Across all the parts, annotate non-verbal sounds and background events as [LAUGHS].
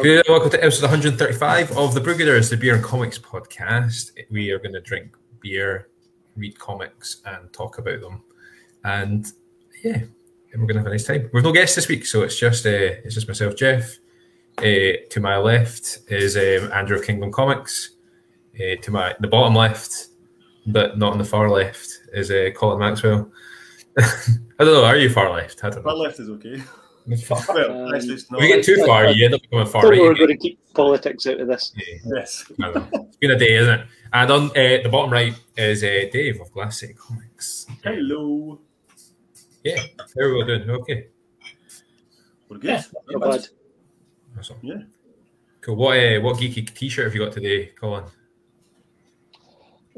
Good, welcome to episode 135 of the Brewgooders, the beer and comics podcast. We are going to drink beer, read comics, and talk about them. And yeah, we're going to have a nice time. We've no guests this week, so it's just uh, it's just myself, Jeff. Uh, to my left is um, Andrew of Kingdom Comics. Uh, to my the bottom left, but not on the far left, is uh, Colin Maxwell. [LAUGHS] I don't know. Are you far left? I don't Far know. left is okay. [LAUGHS] Far- Well, Um, If not. you get too far, you end up becoming far right. we're going to keep politics out of this. Yeah. Yes. I know. It's been a day, isn't it? And on uh, the bottom right is uh, Dave of Glass City Comics. Hello. Yeah, how are we all doing? Okay, We're good. Yeah, not bad. awesome. Yeah. Cool. What uh, what geeky T-shirt have you got today, Colin?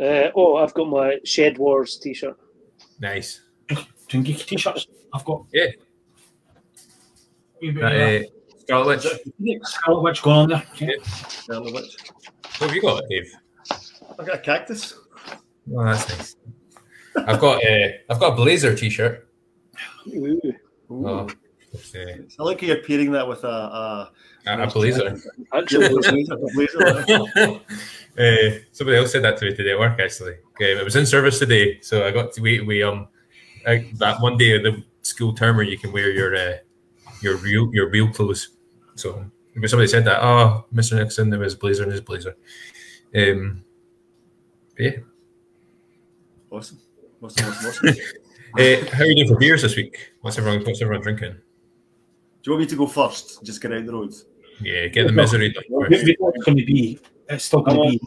Uh, oh, I've got my Shed Wars t-shirt. Nice. Doing geeky t-shirts. I've got Yeah. Wee bit Uh. Scarlet Witch. Scarlet Witch going on there. Yeah. Tell me. What have you got, Dave? I've got a cactus. Oh, that's nice. I've got uh, I've got a Blazer T-shirt. Ooh. Ooh. Oh, it's, uh, I like you're pairing that with a, a, a, a Blazer. Actually, blazer. a blazer. uh, [LAUGHS] somebody else said that to me today at work. Actually, okay, it was in service today, so I got to we we um I, that one day of the school term where you can wear your uh, your real your real clothes. So when somebody said that, oh, Mr. Nixon, there was blazer in his blazer. Um, but yeah. Awesome. Awesome, awesome, awesome. Do [LAUGHS] Uh, how are you doing for beers this week? What's everyone What's everyone drinking? Do you want me to go first? Just get out the road. Yeah, get the misery done We- first. we know It's going to be. It's still going to be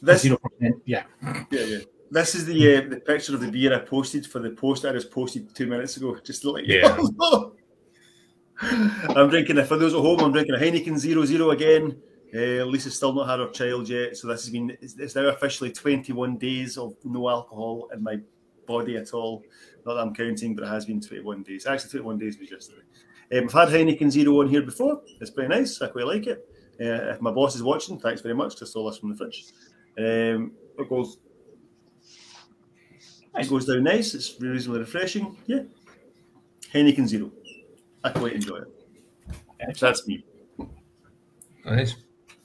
This, zero percent. Yeah. yeah, yeah. This is the uh, the picture of the beer I posted for the post I just posted two minutes ago. Just to let you Yeah. know. [LAUGHS] I'm drinking, for those at home, I'm drinking a Heineken Zero Zero again. Uh, Lisa's still not had her child yet, so this has been, it's, now officially 21 days of no alcohol in my body at all. Not that I'm counting, but it has been 21 days. Actually, 21 days was yesterday. Um, I've had Heineken Zero on here before. It's pretty nice. I quite like it. Uh, if my boss is watching, thanks very much. Just stole this from the fridge. Um, it goes it goes down nice. It's reasonably refreshing. Yeah. Heineken Zero. I quite enjoy it. So that's me. Nice.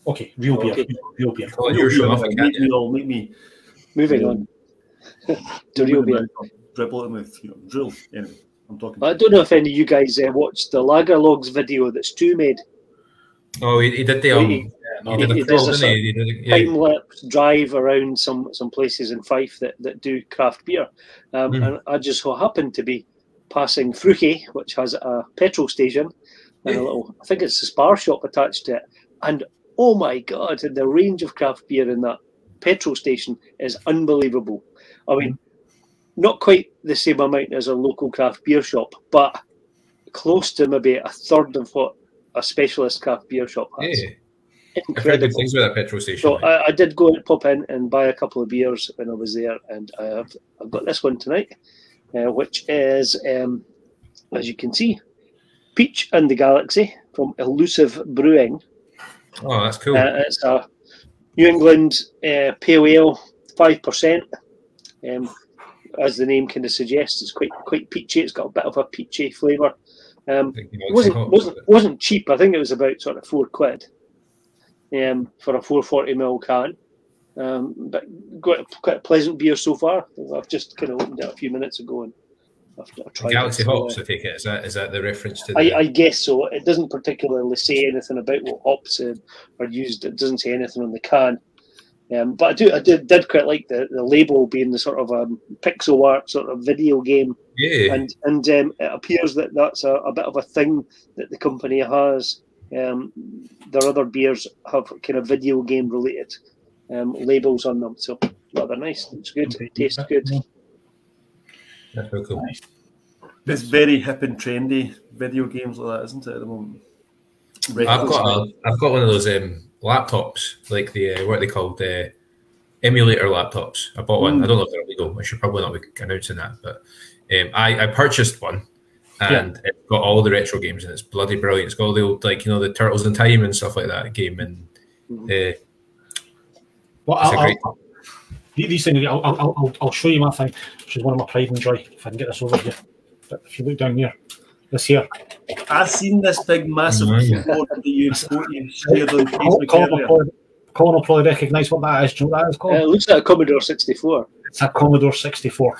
Okay. Real beer. Okay. Real beer. Colin, you're showing off make again. me all make me moving on to [LAUGHS] real beer. dribble it with you know drill. Anyway, I'm talking. I don't know if any of you guys uh, watched the Lager Logs video that Stu made. Oh, he, he did the um, He- he he does crawl, a he? He yeah. Time lapse drive around some some places in Fife that, that do craft beer, um, Mhm. and I just so happened to be passing Freuchie, which has a petrol station and a little, I think it's a spar shop attached to it, and oh my god, the range of craft beer in that petrol station is unbelievable. I mean, mm-hmm. not quite the same amount as a local craft beer shop, but close to maybe a third of what a specialist craft beer shop has. Yeah. Incredible. things about that petrol station. So. I, I did go and pop in and buy a couple of beers when I was there, and I have I've got this one tonight, uh, which is um, as you can see, Peach and the Galaxy from Elusive Brewing. oh, that's cool. Uh, it's a New England uh, pale ale, five percent. Um, as the name kind of suggests, it's quite quite peachy. It's got a bit of a peachy flavour. Um, Like, you know, it wasn't wasn't wasn't cheap. I think it was about sort of four quid, um, for a four forty ml can. Um, but quite quite a pleasant beer so far. I've just kind of opened it a few minutes ago and I've, I've tried Galaxy it. Hops. I take it. Is that is that the reference to? The, I, I guess so. It doesn't particularly say anything about what hops uh, are used. It doesn't say anything on the can. Um, but I do, I did, did quite like the, the label being the sort of um, pixel art sort of video game yeah. and and um, it appears that that's a, a bit of a thing that the company has. Um, their other beers have kind of video game related um, labels on them, so they're nice. It's good. It tastes good. that's very cool. Nice. It's very hip and trendy video games like that, isn't it? At the moment. I've got a, I've got one of those um, laptops, like the uh, what are they called the emulator laptops. I bought one. Mm. I don't know if they're legal. I should probably not be announcing that, but um, I I purchased one, and it's got all the retro games, and it's bloody brilliant. It's got all the old like you know the Turtles in Time and stuff like that game, and uh, Well, I'll, great. I'll, these things, I'll, I'll, I'll, I'll show you my thing, which is one of my pride and joy. If I can get this over here. But if you look down here, this year. I seen this big massive Oh, yeah. keyboard that you, you shared on Colin, Facebook Colin, will probably, Colin will probably recognise what that is. Do you know what that is Uh, it looks like a Commodore 64 It's a Commodore 64.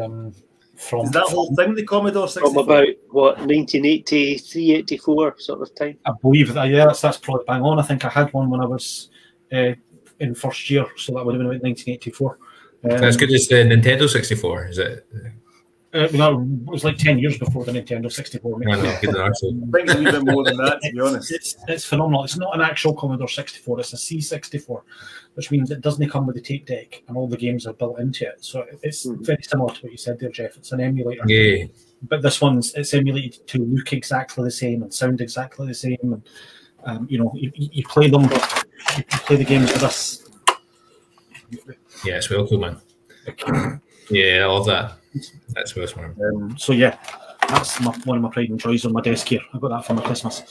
Um, from Is that whole thing the Commodore from about what 1983, 84 sort of time. I believe that yeah, that's, that's probably bang on. I think I had one when I was uh, in first year, so that would have been about 1984. Um, As good as the Nintendo 64, is it? uh, no, it was like 10 years before the Nintendo 64. mate. No, no, good enough. [LAUGHS] So, I think it's a wee bit more than that, to be honest. It's, it's phenomenal. It's not an actual Commodore 64, it's a C64, which means it doesn't come with a tape deck and all the games are built into it. So it's Mhm. very similar to what you said there, Jeff. It's an emulator. yeah. But this one's it's emulated to look exactly the same and sound exactly the same. And um, you know, you, you you play them, you play the games with us. Yeah, it's well cool, man. Yeah, I love that. That's well smart. Um, so yeah, that's my, one of my pride and joys on my desk here. I got that for my Christmas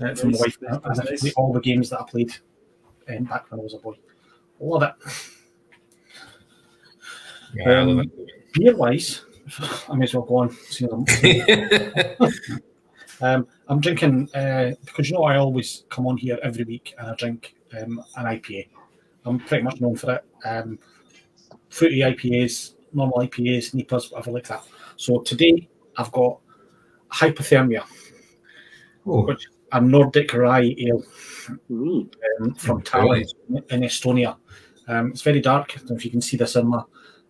uh, from my wife. nice, it's all the games that I played um, back when I was a boy. Love it. Yeah, I love Beer wise, I may as well go on. seeing as I'm- it. [LAUGHS] [LAUGHS] Um, I'm drinking uh, because you know I always come on here every week and I drink um, an IPA. I'm pretty much known for it. Um, fruity IPAs, normal IPAs, NEPAs, whatever like that. So today I've got hypothermia, oh, which a Nordic rye ale Mm. um, from Tallinn in Estonia. Um, it's very dark. I don't know if you can see this in my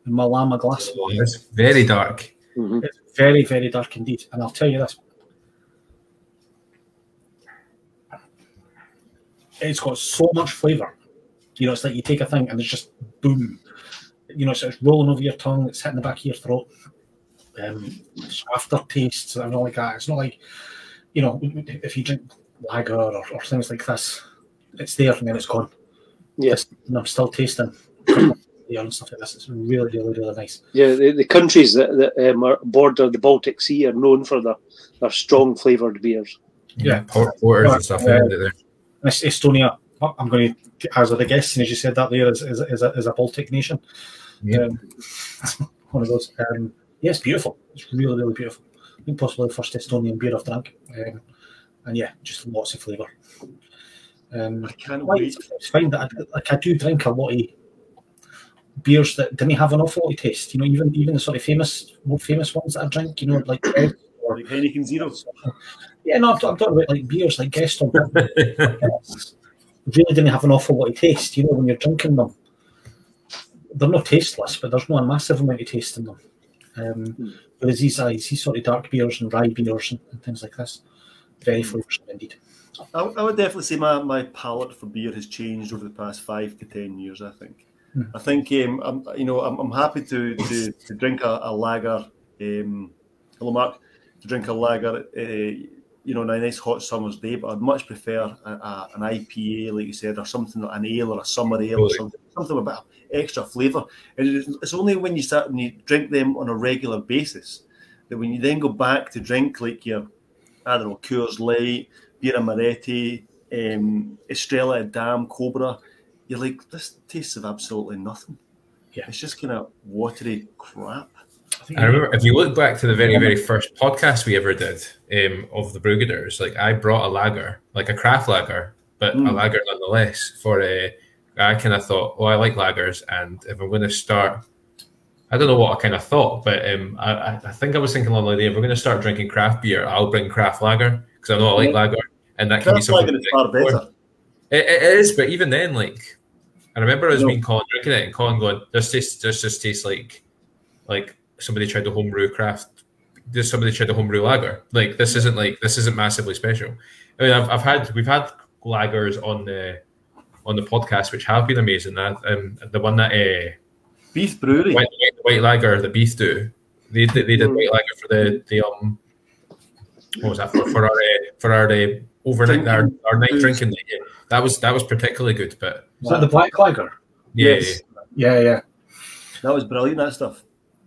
in my Lama glass. it's very dark. Mhm. It's very, very dark indeed. And I'll tell you this. It's got so much flavour. You know, it's like you take a thing and it's just boom. You know, so it's rolling over your tongue, it's hitting the back of your throat. Um, it's aftertaste, and all like that. It's not like, you know, if you drink lager or, or things like this, it's there and then it's gone. Yes. And I'm still tasting [COUGHS] the and stuff like this. It's really, really, really nice. Yeah, the, the countries that, that um, are border the Baltic Sea are known for their, their strong flavoured beers. Yeah. Port- porters and stuff. Yeah. Isn't it, there? Es- Estonia, I'm going to hazard a guess, and as you said that there is, is, is, a, is a Baltic nation. Yeah. Um, [LAUGHS] one of those. Um, yeah, it's beautiful. It's really, really beautiful. I think possibly the first Estonian beer I've drank. Um, and yeah, just lots of flavour. Um, I can't like, wait. it's fine that I, like I do drink a lot of beers that didn't have an awful lot of taste. You know, even even the sort of famous, more famous ones that I drink. You know, like [COUGHS] Red or Like Heineken Zeros. [LAUGHS] yeah, no, I'm, I'm talking about like beers like Geston. [LAUGHS] really didn't have an awful lot of taste. You know, when you're drinking them, they're not tasteless, but there's not a massive amount of taste in them. Um, whereas these are these sort of dark beers and rye beers and, and things like this, very flavoursome indeed. I, I would definitely say my, my palate for beer has changed over the past five to ten years. I think. Hmm. I think um, I'm, you know I'm, I'm happy to, to, to drink a, a lager. Um, hello, Mark. To drink a lager, uh, you know, on a nice hot summer's day. But I'd much prefer a, a, an IPA, like you said, or something, an ale or a summer ale or something, something with a bit of extra flavour. And it's, it's only when you start when you drink them on a regular basis that when you then go back to drink like your, I don't know, Coors Light, Birra Moretti, um, Estrella Damm, Cobra, you're like, this tastes of absolutely nothing. Yeah. It's just kind of watery crap. I I remember if you look back to the very, very first podcast we ever did um, of the Brewgooders, like I brought a lager, like a craft lager, but a Mm. lager nonetheless. For a, I kind of thought, well, I like lagers, and if I'm going to start, I don't know what I kind of thought, but um, I, I- think I was thinking along the idea, if we're going to start drinking craft beer, I'll bring craft lager because I know I like lager, and that can be Craft something. lager is far better. It, it is, but even then, like, I remember I was No. being Colin drinking it, and Colin going, "This tastes, this just tastes like, like somebody tried to homebrew craft. This somebody tried to homebrew lager. Like this isn't like this isn't massively special. I mean, I've, I've had we've had lagers on the on the podcast which have been amazing. That um, the one that uh, Beef Brewery. white, white, white lager the Beef do. They, they, they did white lager for the the um what was that for for our uh, for our uh, overnight our, our night drinking night. Yeah. That was that was particularly good, but is that the black lager? yeah, Yes. Yeah, yeah. That was brilliant, that stuff.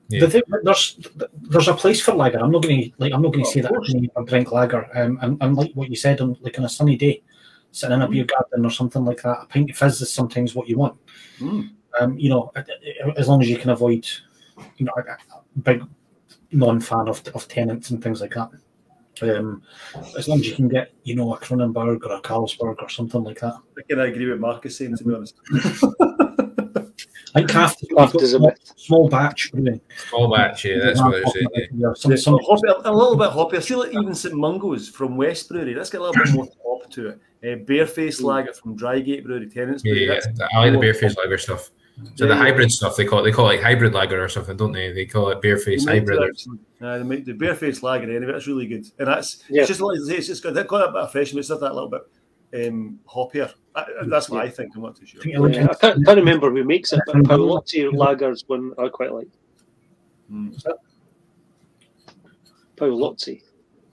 Yeah. The thing, there's there's a place for lager. I'm not going to like I'm not going to Oh, say that I course. can even drink lager. Um, and, and like what you said, on like on a sunny day, sitting in a beer garden or something like that, a pint of fizz is sometimes what you want. Mm. Um, you know, as long as you can avoid, you know, a, a big non-fan of, of Tennent's and things like that. Um, as long as you can get, you know, a Kronenbourg or a Carlsberg or something like that. I can agree with Marcus saying, to be honest. [LAUGHS] I think craft, Craft is a myth. small batch brewing. All batch, yeah, that's what they're saying. yeah. Yeah, some, some, hoppy, a little bit hoppy. I feel like even St Mungo's from West Brewery, that's got a little bit more hop to it. Uh, Bearface Lager from Drygate Brewery, Tennent's Yeah, Brewery. yeah, that's I like the more barefaced hop. lager stuff. So Yeah, the yeah. hybrid stuff they call it, they call it like hybrid lager or something, don't they? They call it barefaced They hybrid. or- actually. Uh, they might do Bearface Lager anyway. That's really good, and that's Yeah. it's just like it's just got, got a bit of freshness, it's just that little bit um, hoppier. I, that's what I think. I'm not too sure. I think you're looking Yeah, I can't, can't remember who makes it, but Paolozzi Lager's one I quite like. Mm. Paolozzi.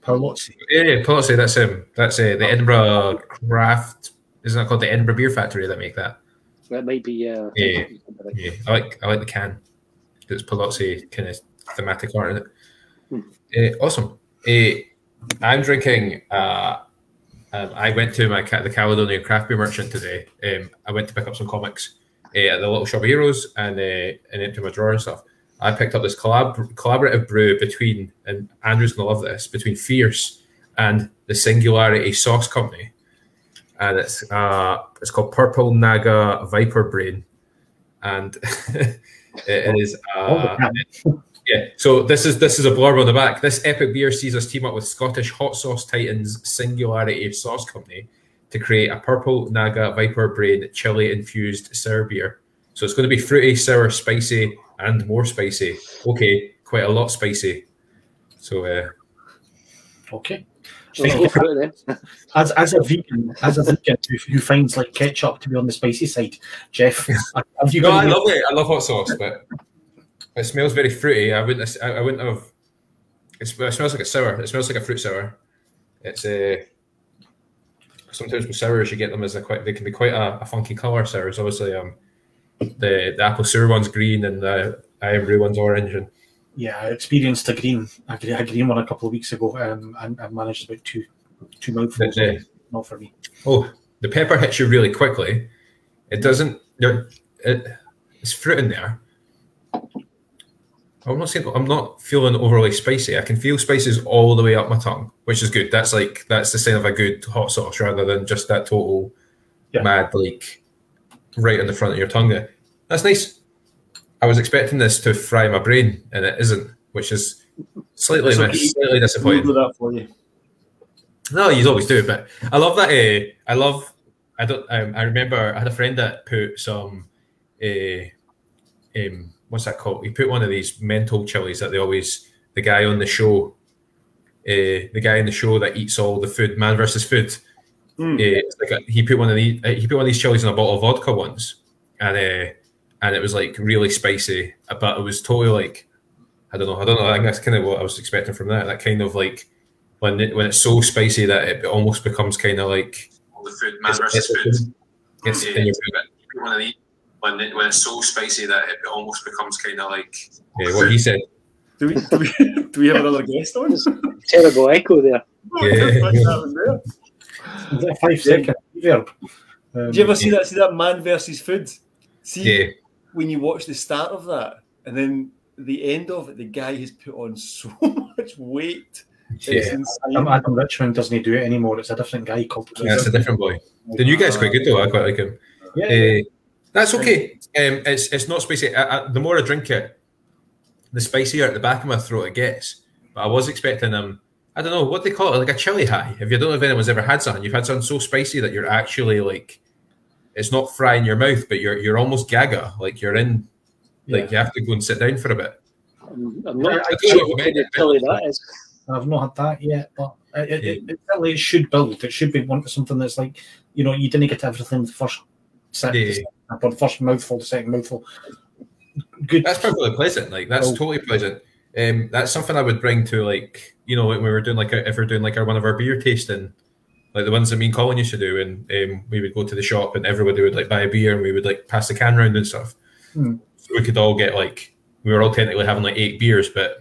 Paolozzi. Yeah, yeah, Palazzo, that's him. That's uh, the Edinburgh Craft. Isn't that called the Edinburgh Beer Factory that make that? That might be. Uh, Yeah. Yeah, I like I like the can. It's Palazzo kind of thematic art in it. Uh, awesome. Uh, I'm drinking. Uh, um, I went to my the Caledonian Craft Beer Merchant today. Um, I went to pick up some comics uh, at the Little Shop of Heroes and uh, and into my drawer and stuff. I picked up this collab- collaborative brew between, and Andrew's gonna love this, between Fierce and the Singularity Sauce Company, and it's uh, it's called Purple Naga Viper Brain, and [LAUGHS] it is uh, yeah. So this is this is a blurb on the back. This epic beer sees us team up with Scottish hot sauce titans Singularity Sauce Company to create a purple Naga Viper Brain chili infused sour beer. So it's going to be fruity, sour, spicy, and more spicy. Okay, quite a lot spicy. So uh, Okay. Let's go for it then. [LAUGHS] As, as a vegan, as a vegan who, who finds like ketchup to be on the spicy side, Jeff, [LAUGHS] have you no, got I love it. I love hot sauce, but it smells very fruity. I wouldn't. I, I wouldn't have. It, it smells like a sour. It smells like a fruit sour. It's a. sometimes with sours you get them as a quite. They can be quite a, a funky color. Sours, obviously. Um, the the apple sour one's green and the brew one's orange. And Yeah, I experienced a green, a a green one a couple of weeks ago, um, and I managed about two, two mouthfuls. The- Not for me. oh, the pepper hits you really quickly. It doesn't. It, it's fruit in there. I'm not saying I'm not feeling overly spicy. I can feel spices all the way up my tongue, which is good. That's like that's the sign of a good hot sauce rather than just that total Yeah. mad like right on the front of your tongue. There, that's nice. I was expecting this to fry my brain, and it isn't, which is slightly okay. slightly We'll disappointing. do that for you. No, you always do, but I love that. Uh, I love. I don't. Um, I remember I had a friend that put some. Uh, um, what's that called? He put one of these mental chilies that they always. The guy on the show. Uh, the guy in the show that eats all the food, Man versus Food. Mm. Uh, like a, he put one of these. Uh, he put one of these chilies in a bottle of vodka once, and uh, and it was like really spicy, but it was totally like. I don't know. I don't know. I think that's kind of what I was expecting from that. That kind of like when it, when it's so spicy that it almost becomes kind of like the food, man it's, versus it's, food. it's Yeah, in your One of the when it, when it's so spicy that it almost becomes kind of like yeah, what he said. Do we, do we, [LAUGHS] do we have another guest on? Terrible echo there. Yeah. Fuck that one there. Is that a five second reverb? Um, Do you ever see that? See that man versus food? See Yeah, when you watch the start of that, and then the end of it, the guy has put on so [LAUGHS] much weight. It's yeah, insane. Adam, Adam Richman doesn't do it anymore. It's a different guy called. that's a different boy. The new guy's quite good though. I quite like him. Yeah, Uh, that's okay. Um, it's it's not spicy. I, I, the more I drink it, the spicier at the back of my throat it gets. But I was expecting um, I don't know what they call it, like a chili high. If you don't know if anyone's ever had something, you've had something so spicy that you're actually like, it's not frying your mouth, but you're you're almost gaga. Like you're in, like you have to go and sit down for a bit. I'm, I'm not I quite don't sure know what what kind of it- chili that is. I've not had that yet, but it, it, it, it certainly should build. It should be one something that's like you know you didn't get everything the first set, Yeah. The first mouthful, second mouthful. Good. That's perfectly pleasant. Like that's Oh. totally pleasant. Um, that's something I would bring to like you know when we were doing like if we're doing like our one of our beer tasting, like the ones that me and Colin used to do, and um, we would go to the shop and everybody would like buy a beer and we would like pass the can round and stuff. Hmm. So we could all get like we were all technically having like eight beers, but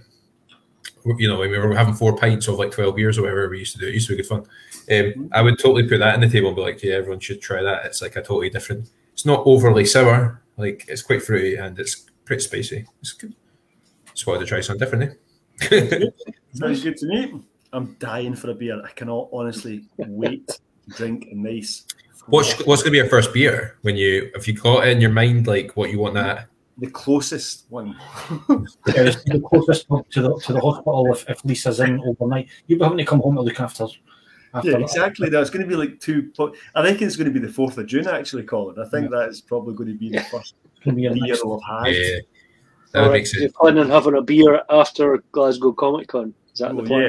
you know when we were having four pints of like twelve beers or whatever we used to do. It used to be good fun. Um, I would totally put that in the table and be like, yeah, everyone should try that. It's like a totally different. It's not overly sour. Like it's quite fruity and it's pretty spicy. It's good. Just wanted to try something different. Eh? Sounds good to me. I'm dying for a beer. I cannot honestly wait to drink a nice. What's what's going to be your first beer when you if you got it in your mind like what you want that? the closest one? [LAUGHS] Yeah, it's the closest pub to the to the hospital if, if Lisa's in overnight. You'll be having to come home to look after. After Yeah, exactly. That's going to be like two. po- I think it's going to be the fourth of June. Actually, Colin. I think that is probably going to be the first It's gonna be a beer nice- we'll have. Yeah, that would Alright, make sense. planning on having a beer after Glasgow Comic Con. Is that the Oh, plan? yeah,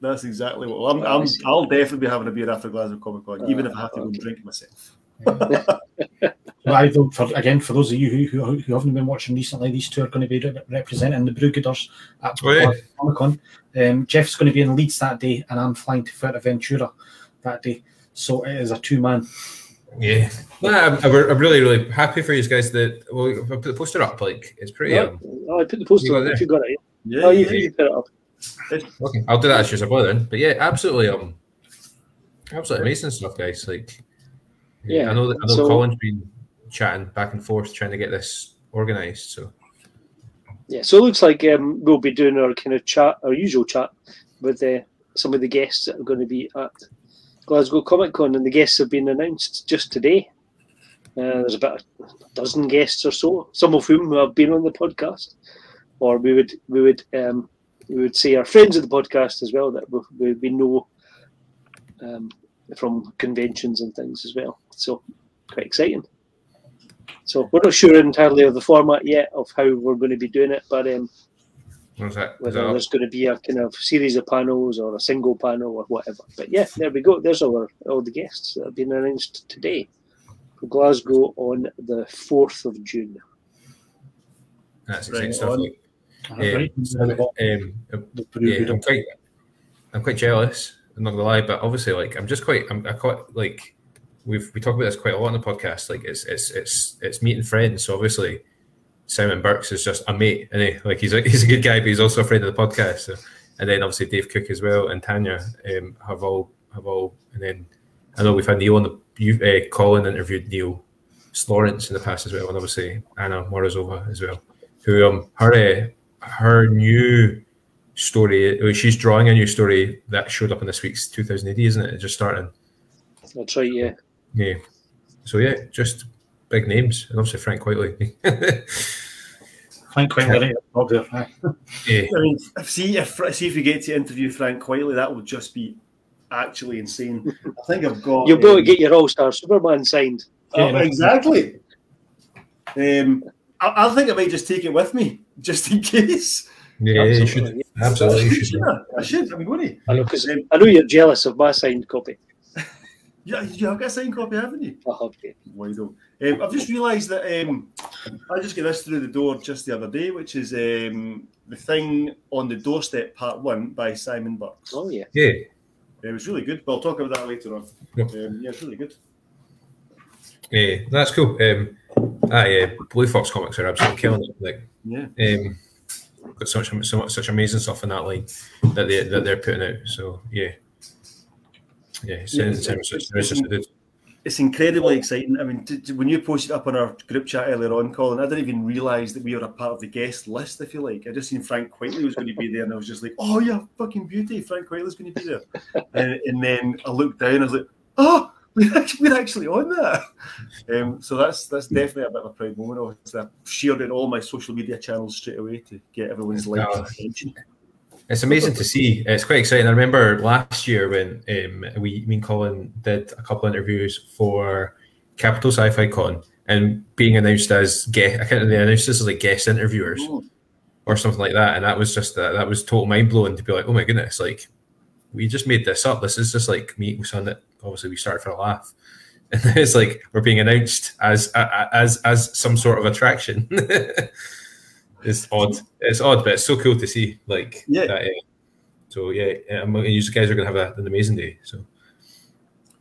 that's exactly what. Well, I'm, Oh, I I'm, see. I'll definitely be having a beer after Glasgow Comic Con, even ah, if I have to go and drink myself. [LAUGHS] [LAUGHS] But I don't, for, again, for those of you who, who, who haven't been watching recently, these two are going to be re- representing the Brewgooders at Oh, yeah. Comic Con. Um, Jeff's going to be in Leeds that day, and I'm flying to Fuerteventura that day. So it is a two man. Yeah, no, I'm, I'm I'm really really happy for you guys that well, I put the poster up. Like it's pretty. Yeah. Um, Oh, I put the poster You up it if you got it. Yeah, Oh, you, yeah. you put it up. okay, I'll do that as soon as I bother then. But yeah, absolutely. Um, absolutely amazing stuff, guys. Like, Yeah, I know that I know so- Colin's been chatting back and forth trying to get this organised. So Yeah, so it looks like um, we'll be doing our kind of chat, our usual chat, with uh, some of the guests that are going to be at Glasgow Comic Con, and the guests have been announced just today. Uh, there's about a dozen guests or so, some of whom have been on the podcast, or we would we would um, we would say our friends of the podcast as well that we, we, know um, from conventions and things as well. So quite exciting. So we're not sure entirely of the format yet of how we're going to be doing it, but um, what's that? Is whether there's going to be a kind of series of panels or a single panel or whatever. But yeah, there we go. There's our all the guests that have been announced today for Glasgow on the fourth of June. That's Right exciting stuff. on. Right, um, yeah, I'm quite, I'm quite jealous. I'm not gonna lie, but obviously, like, I'm just quite, I'm I quite like, we've we talk about this quite a lot on the podcast. Like, it's it's it's it's meeting friends. So obviously, Simon Burks is just a mate, and he like he's a [LAUGHS] he's a good guy, but he's also a friend of the podcast. So, and then obviously Dave Cook as well and Tanya um, have all have all, and then I know we've had Neil on the you uh, Colin interviewed Neil Lawrence in the past as well, and obviously Anna Morozova as well, who um her uh, her new story. uh, She's drawing a new story that showed up in this week's 2000 AD, isn't it? It's just starting. That's right. Yeah. Yeah. So yeah, just big names, and obviously Frank Quitely. [LAUGHS] Frank Quinn, right, up there. Aye. yeah. I mean, if- see if see if we get to interview Frank Quitely, that would just be actually insane. I think I've got. You'll be able to um, get your All Star Superman signed. Oh, Yeah. exactly. Um, I, I think I might just take it with me, just in [LAUGHS] case. Yeah, you should Absolutely. absolutely. I You should. should. yeah, I should. I'm going to. I know. Because I know you're jealous of my signed copy. Yeah, you have got a signed copy, haven't you? I have to. Why don't? Um, I've just realised that um, I just got this through the door just the other day, which is um, the thing on the doorstep, part one by Simon Burks. Oh yeah. Yeah. It was really good, but I'll talk about that later on. Yep. Um, yeah, it's really good. Yeah, that's cool. Um, ah, yeah, Blue Fox comics are absolutely killing it. Like, Yeah. um, got so much, so much, such amazing stuff in that line that they that they're putting out. So yeah, yeah, it Yeah, sounds, sounds, it's- sounds just good. It's incredibly exciting. I mean, t- t- when you posted up on our group chat earlier on, Colin, I didn't even realise that we were a part of the guest list, if you like. I just seen Frank Quitely was going to be there, and I was just like, oh, yeah, fucking beauty. Frank Quitely's going to be there. [LAUGHS] and, and then I looked down, and I was like, oh, [LAUGHS] we're actually, we're actually on that. Um, so that's that's definitely a bit of a proud moment. Obviously, I shared it all my social media channels straight away to get everyone's like attention. It's amazing to see. It's quite exciting. I remember last year when um, we, me and Colin did a couple of interviews for Capital Sci-Fi Con and being announced as guest. I can't. They announced us as like guest interviewers Mm. or something like that, and that was just that. That was total mind blowing to be like, oh my goodness, like we just made this up. This is just like me with something that obviously we started for a laugh, [LAUGHS] and it's like we're being announced as as as some sort of attraction. [LAUGHS] it's odd. It's odd, but it's so cool to see. Like Yeah. that. uh, so yeah, um, you guys are gonna have a, an amazing day. So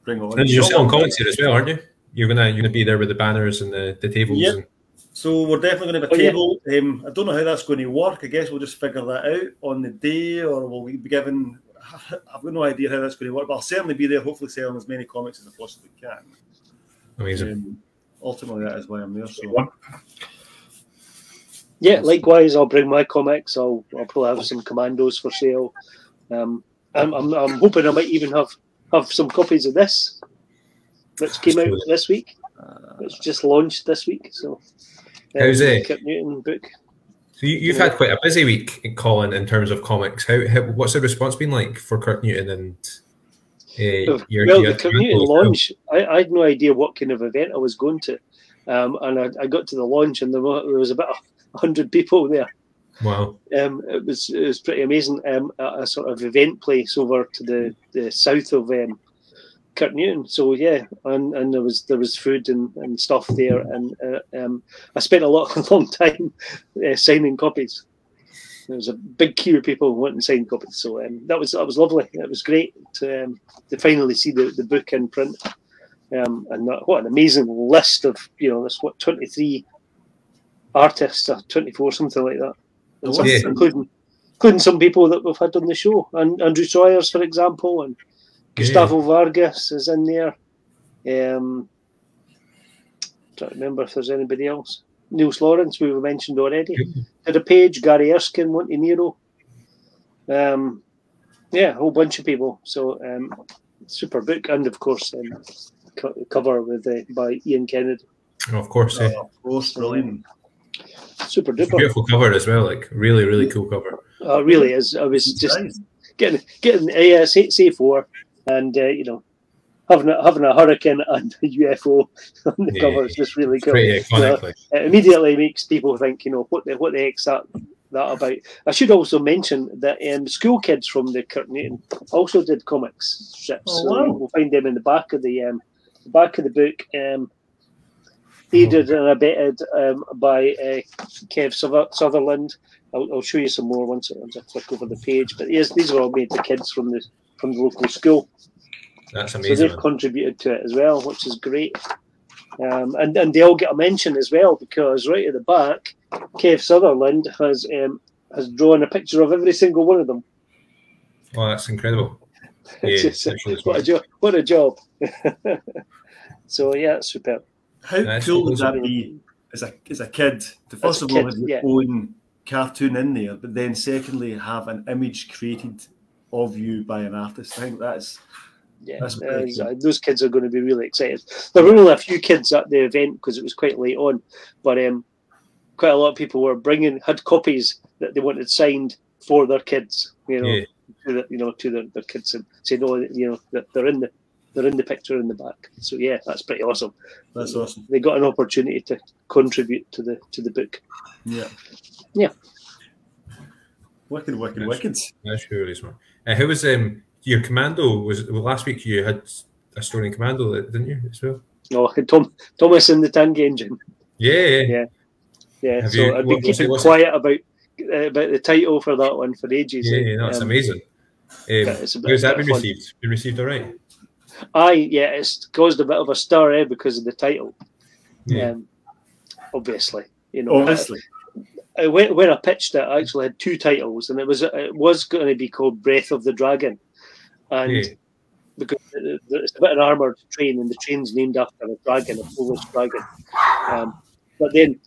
Bring on. and you're selling comics here as well, aren't you? You're gonna you're gonna be there with the banners and the, the tables. Yeah. And, So we're definitely going to have a Oh, yeah. table. Um, I don't know how that's going to work. I guess we'll just figure that out on the day, or we'll we be given? [LAUGHS] I've got no idea how that's going to work, but I'll certainly be there. Hopefully, selling as many comics as I possibly can. amazing. Um, ultimately, that is why I'm there. So One. Yeah, likewise, I'll bring my comics. I'll, I'll probably have some commandos for sale. Um, I'm, I'm, I'm hoping I might even have, have some copies of this, which came out this week. Uh, which just launched this week. So, um, how's it? Kirknewton book. So you, have yeah. had quite a busy week, Colin, in terms of comics. How, how what's the response been like for Kirknewton and? Uh, your, well, your the launch, I, I, had no idea what kind of event I was going to, um, and I, I, got to the launch and there was, there was a bit of 100 people there. Wow. Um, it, was, it was pretty amazing. Um, a, a, sort of event place over to the, the south of um, Newton. So yeah, and, and there was there was food and, and stuff there, and uh, um, I spent a lot of [LAUGHS] long time uh, signing copies. There was a big queue of people wanting signed copies, so um, that was that was lovely. It was great to, um, to finally see the, the book in print. Um, and that, what an amazing list of you know that's what twenty three artists or 24 something like that. And some- Yeah. including including some people that we've had on the show. And Andrew Sawyers for example and Gustavo Vargas is in there. Um trying to remember if there's anybody else. Niels Lawrence we were mentioned already. Did a page Gary Erskine Monty Nero um yeah a whole bunch of people. So um super book. And of course um, co- cover with uh, by Ian Kennedy. Oh, of course, yeah. Oh, of course, brilliant. Super duper beautiful cover as well. Like really, really cool cover. it really is I was just Nice. getting getting uh, say, say four and uh, you know having a, having a hurricane [LAUGHS] and a UFO on the Yeah. cover is just really cool. Pretty Yeah. iconic. It immediately makes people think, you know, what the what the heck's that that about? I should also mention that um, school kids from the Kirknewton also did comics strips. Oh, so wow. we'll find them in the back of the um, the back of the book. Um, aided and abetted um, by uh, Kev Sutherland. I'll, I'll show you some more once, I- once I click over the page. But yes, these are all made by kids from the from the local school. That's amazing. So they've contributed to it as well, which is great. Um, and, and they all get a mention as well because right at the back, Kev Sutherland has um, has drawn a picture of every single one of them. Oh, that's incredible. [LAUGHS] Yeah, just- what a job! What a job! so yeah, superb. How Nice. cool would that be as a as a kid to first of all kid, have your yeah. own cartoon in there, but then secondly have an image created of you by an artist? I think that's Yeah, That's uh, pretty exactly. those kids are going to be really excited. There were only a few kids at the event because it was quite late on, but um, quite a lot of people were bringing had copies that they wanted signed for their kids. You know, Yeah. to the, you know to their, their kids and say no, you know that they're in the they're in the picture in the back. So yeah, that's pretty awesome. that's awesome. They got an opportunity to contribute to the to the book. Yeah. Yeah. Wicked, wicked, Nice. wicked. That's really smart. Uh, who was um your commando? Was well, last week you had a story in commando, didn't you as well? No, Tom Thomas in the tank engine. Yeah, yeah. Yeah. Yeah, Have so you- I've what- been what's it- keeping what's it? quiet about uh, about the title for that one for ages. Yeah, eh? yeah, no, it's Um, amazing. Um, it's a bit- how's that been fun. received? Been received all right? Aye, yeah, it's caused a bit of a stir eh, because of the title. Yeah. Um, obviously, you know. Obviously. I, I, when, when I pitched it, I actually had two titles, and it was it was going to be called Breath of the Dragon, and Yeah. because it- it's about an armored train, and the train's named after a dragon, a Polish dragon. Um, but then,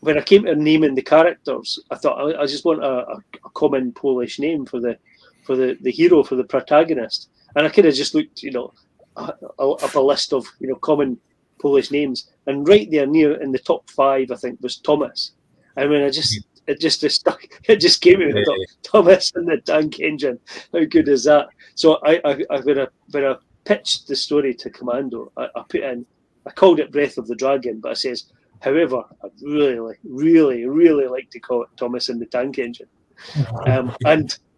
when I came to naming the characters, I thought I, I just want a, a, a common Polish name for the for the, the hero for the protagonist, and I kind of just looked, you know, uh, up a list of you know common Polish names, and right there near in the top five, I think was Thomas. I mean, I just it just just stuck. [LAUGHS] It just came to me. I Thomas and the tank engine. How good is that? So I, I, I when I when I pitched the story to Commando, I, I put in, I called it Breath of the Dragon, but I says, however, I really, really, really like to call it Thomas and the Tank Engine. [LAUGHS] Um, and wh-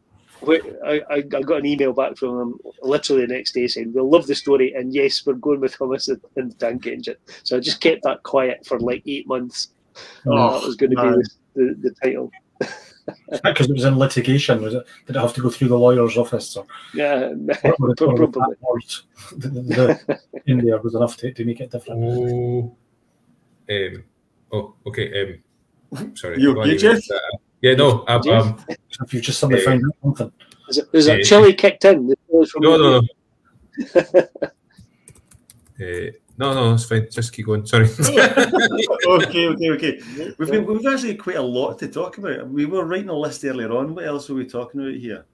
I, I I got an email back from them literally the next day saying, "We love the story, and yes, we're going with Thomas and and the Tank Engine." So I just kept that quiet for like eight months. Oh, that was going to man. be the, the, the title. Because it was in litigation, was it? Did it have to go through the lawyer's office? Or, Yeah, or, or, or probably. the, the, the, [LAUGHS] in there was enough to, to make it different. Oh, um, oh, okay. Um, sorry. You Go okay, Jeff? uh, yeah, no. Jeff? um, If you've just suddenly Yeah. found out something. There's a, there's a chili kicked in. The chili's from no, the- no, no. [LAUGHS] Uh, no, no, it's fine. Just keep going. Sorry. [LAUGHS] okay, okay, okay. We've, got- we've actually quite a lot to talk about. We were writing a list earlier on. What else are we talking about here?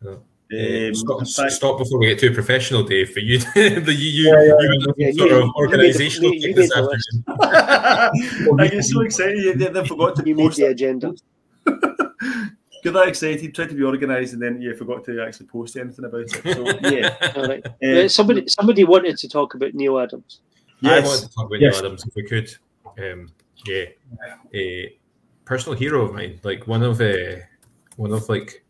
No. Um, stop, fact- stop before we get too professional, Dave. For you, [LAUGHS] the you, Yeah, yeah, you, yeah, sort you- of you organisational you- [LAUGHS] [LAUGHS] you thing this made the list. afternoon. I get so excited. You then forgot to You made post the it. agenda. Get that excited, tried to be organised, and then you forgot to actually post anything about it. So yeah, All right. Uh, Uh, somebody, somebody wanted to talk about Neal Adams. I wanted to talk about Yes. Neal Adams if we could. Um, yeah, a personal hero of mine, like one of uh, one of like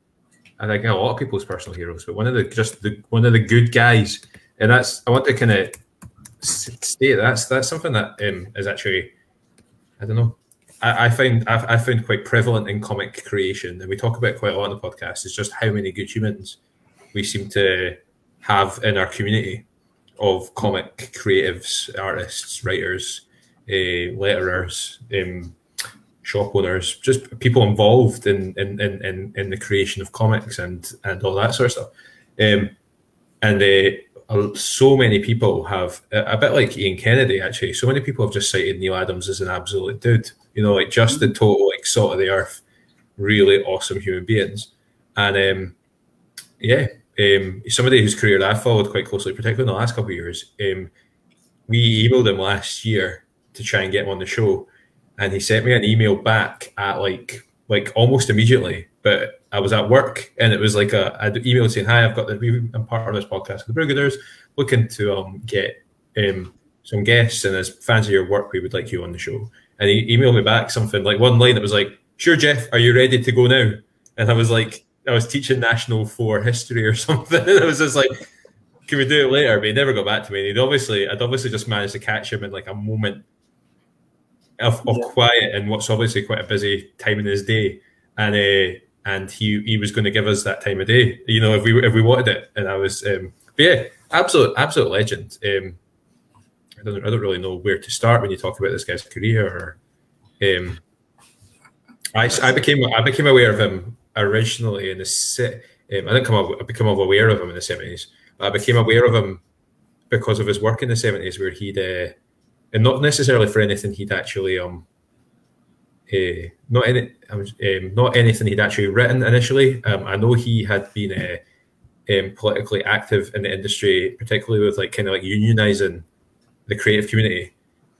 I think a lot of people's personal heroes, but one of the just the one of the good guys, and that's I want to kind of state that's that's something that um, is actually I don't know. I, I find I, I found quite prevalent in comic creation, and we talk about it quite a lot on the podcast. Is just how many good humans we seem to have in our community of comic creatives, artists, writers, uh, letterers, um, shop owners, just people involved in in, in, in the creation of comics and and all that sort of stuff. Um, and uh, so many people have a, bit like Ian Kennedy actually. So many people have just cited Neal Adams as an absolute dude. You know, like just the total like salt of the earth, really awesome human beings. And um, yeah, um, somebody whose career I've followed quite closely, particularly in the last couple of years. Um, we emailed him last year to try and get him on the show, and he sent me an email back at like like almost immediately. But I was at work, and it was like a I'd emailed saying, "Hi, I've got the I'm part of this podcast the Brewgooders, looking to um get um some guests, and as fans of your work, we would like you on the show." And he emailed me back something like one line that was like, "Sure, Jeff, are you ready to go now?" And I was like, I was teaching National Four history or [LAUGHS] something, and I was just like, "Can we do it later?" But he never got back to me. And he'd obviously, I'd obviously just managed to catch him in like a moment of, of quiet and what's obviously quite a busy time in his day, and uh, and he he was going to give us that time of day, you know, if we if we wanted it. And I was, um, but yeah, absolute absolute legend. Um, I don't I don't really know where to start when you talk about this guy's career. Or, um, I, I became I became aware of him originally in the se- um, I didn't come up, I became aware of him in the seventies. I became aware of him because of his work in the seventies, where he'd uh, and not necessarily for anything he'd actually um uh, not any um, not anything he'd actually written initially. Um, I know he had been uh, um, politically active in the industry, particularly with like kind of like unionizing the creative community,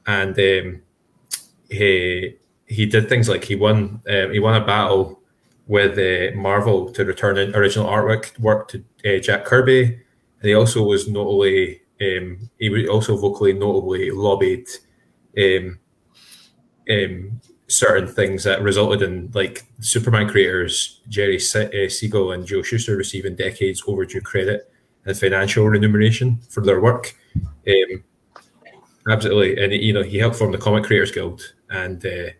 and um, he he did things like he won um, he won a battle with uh, Marvel to return in original artwork work to Jack Kirby, and he also was notably um, he also vocally notably lobbied um, um, certain things that resulted in like Superman creators Jerry Se- uh, Siegel and Joe Shuster receiving decades overdue credit and financial remuneration for their work. Um, absolutely, and you know he helped form the Comic Creators Guild, and uh,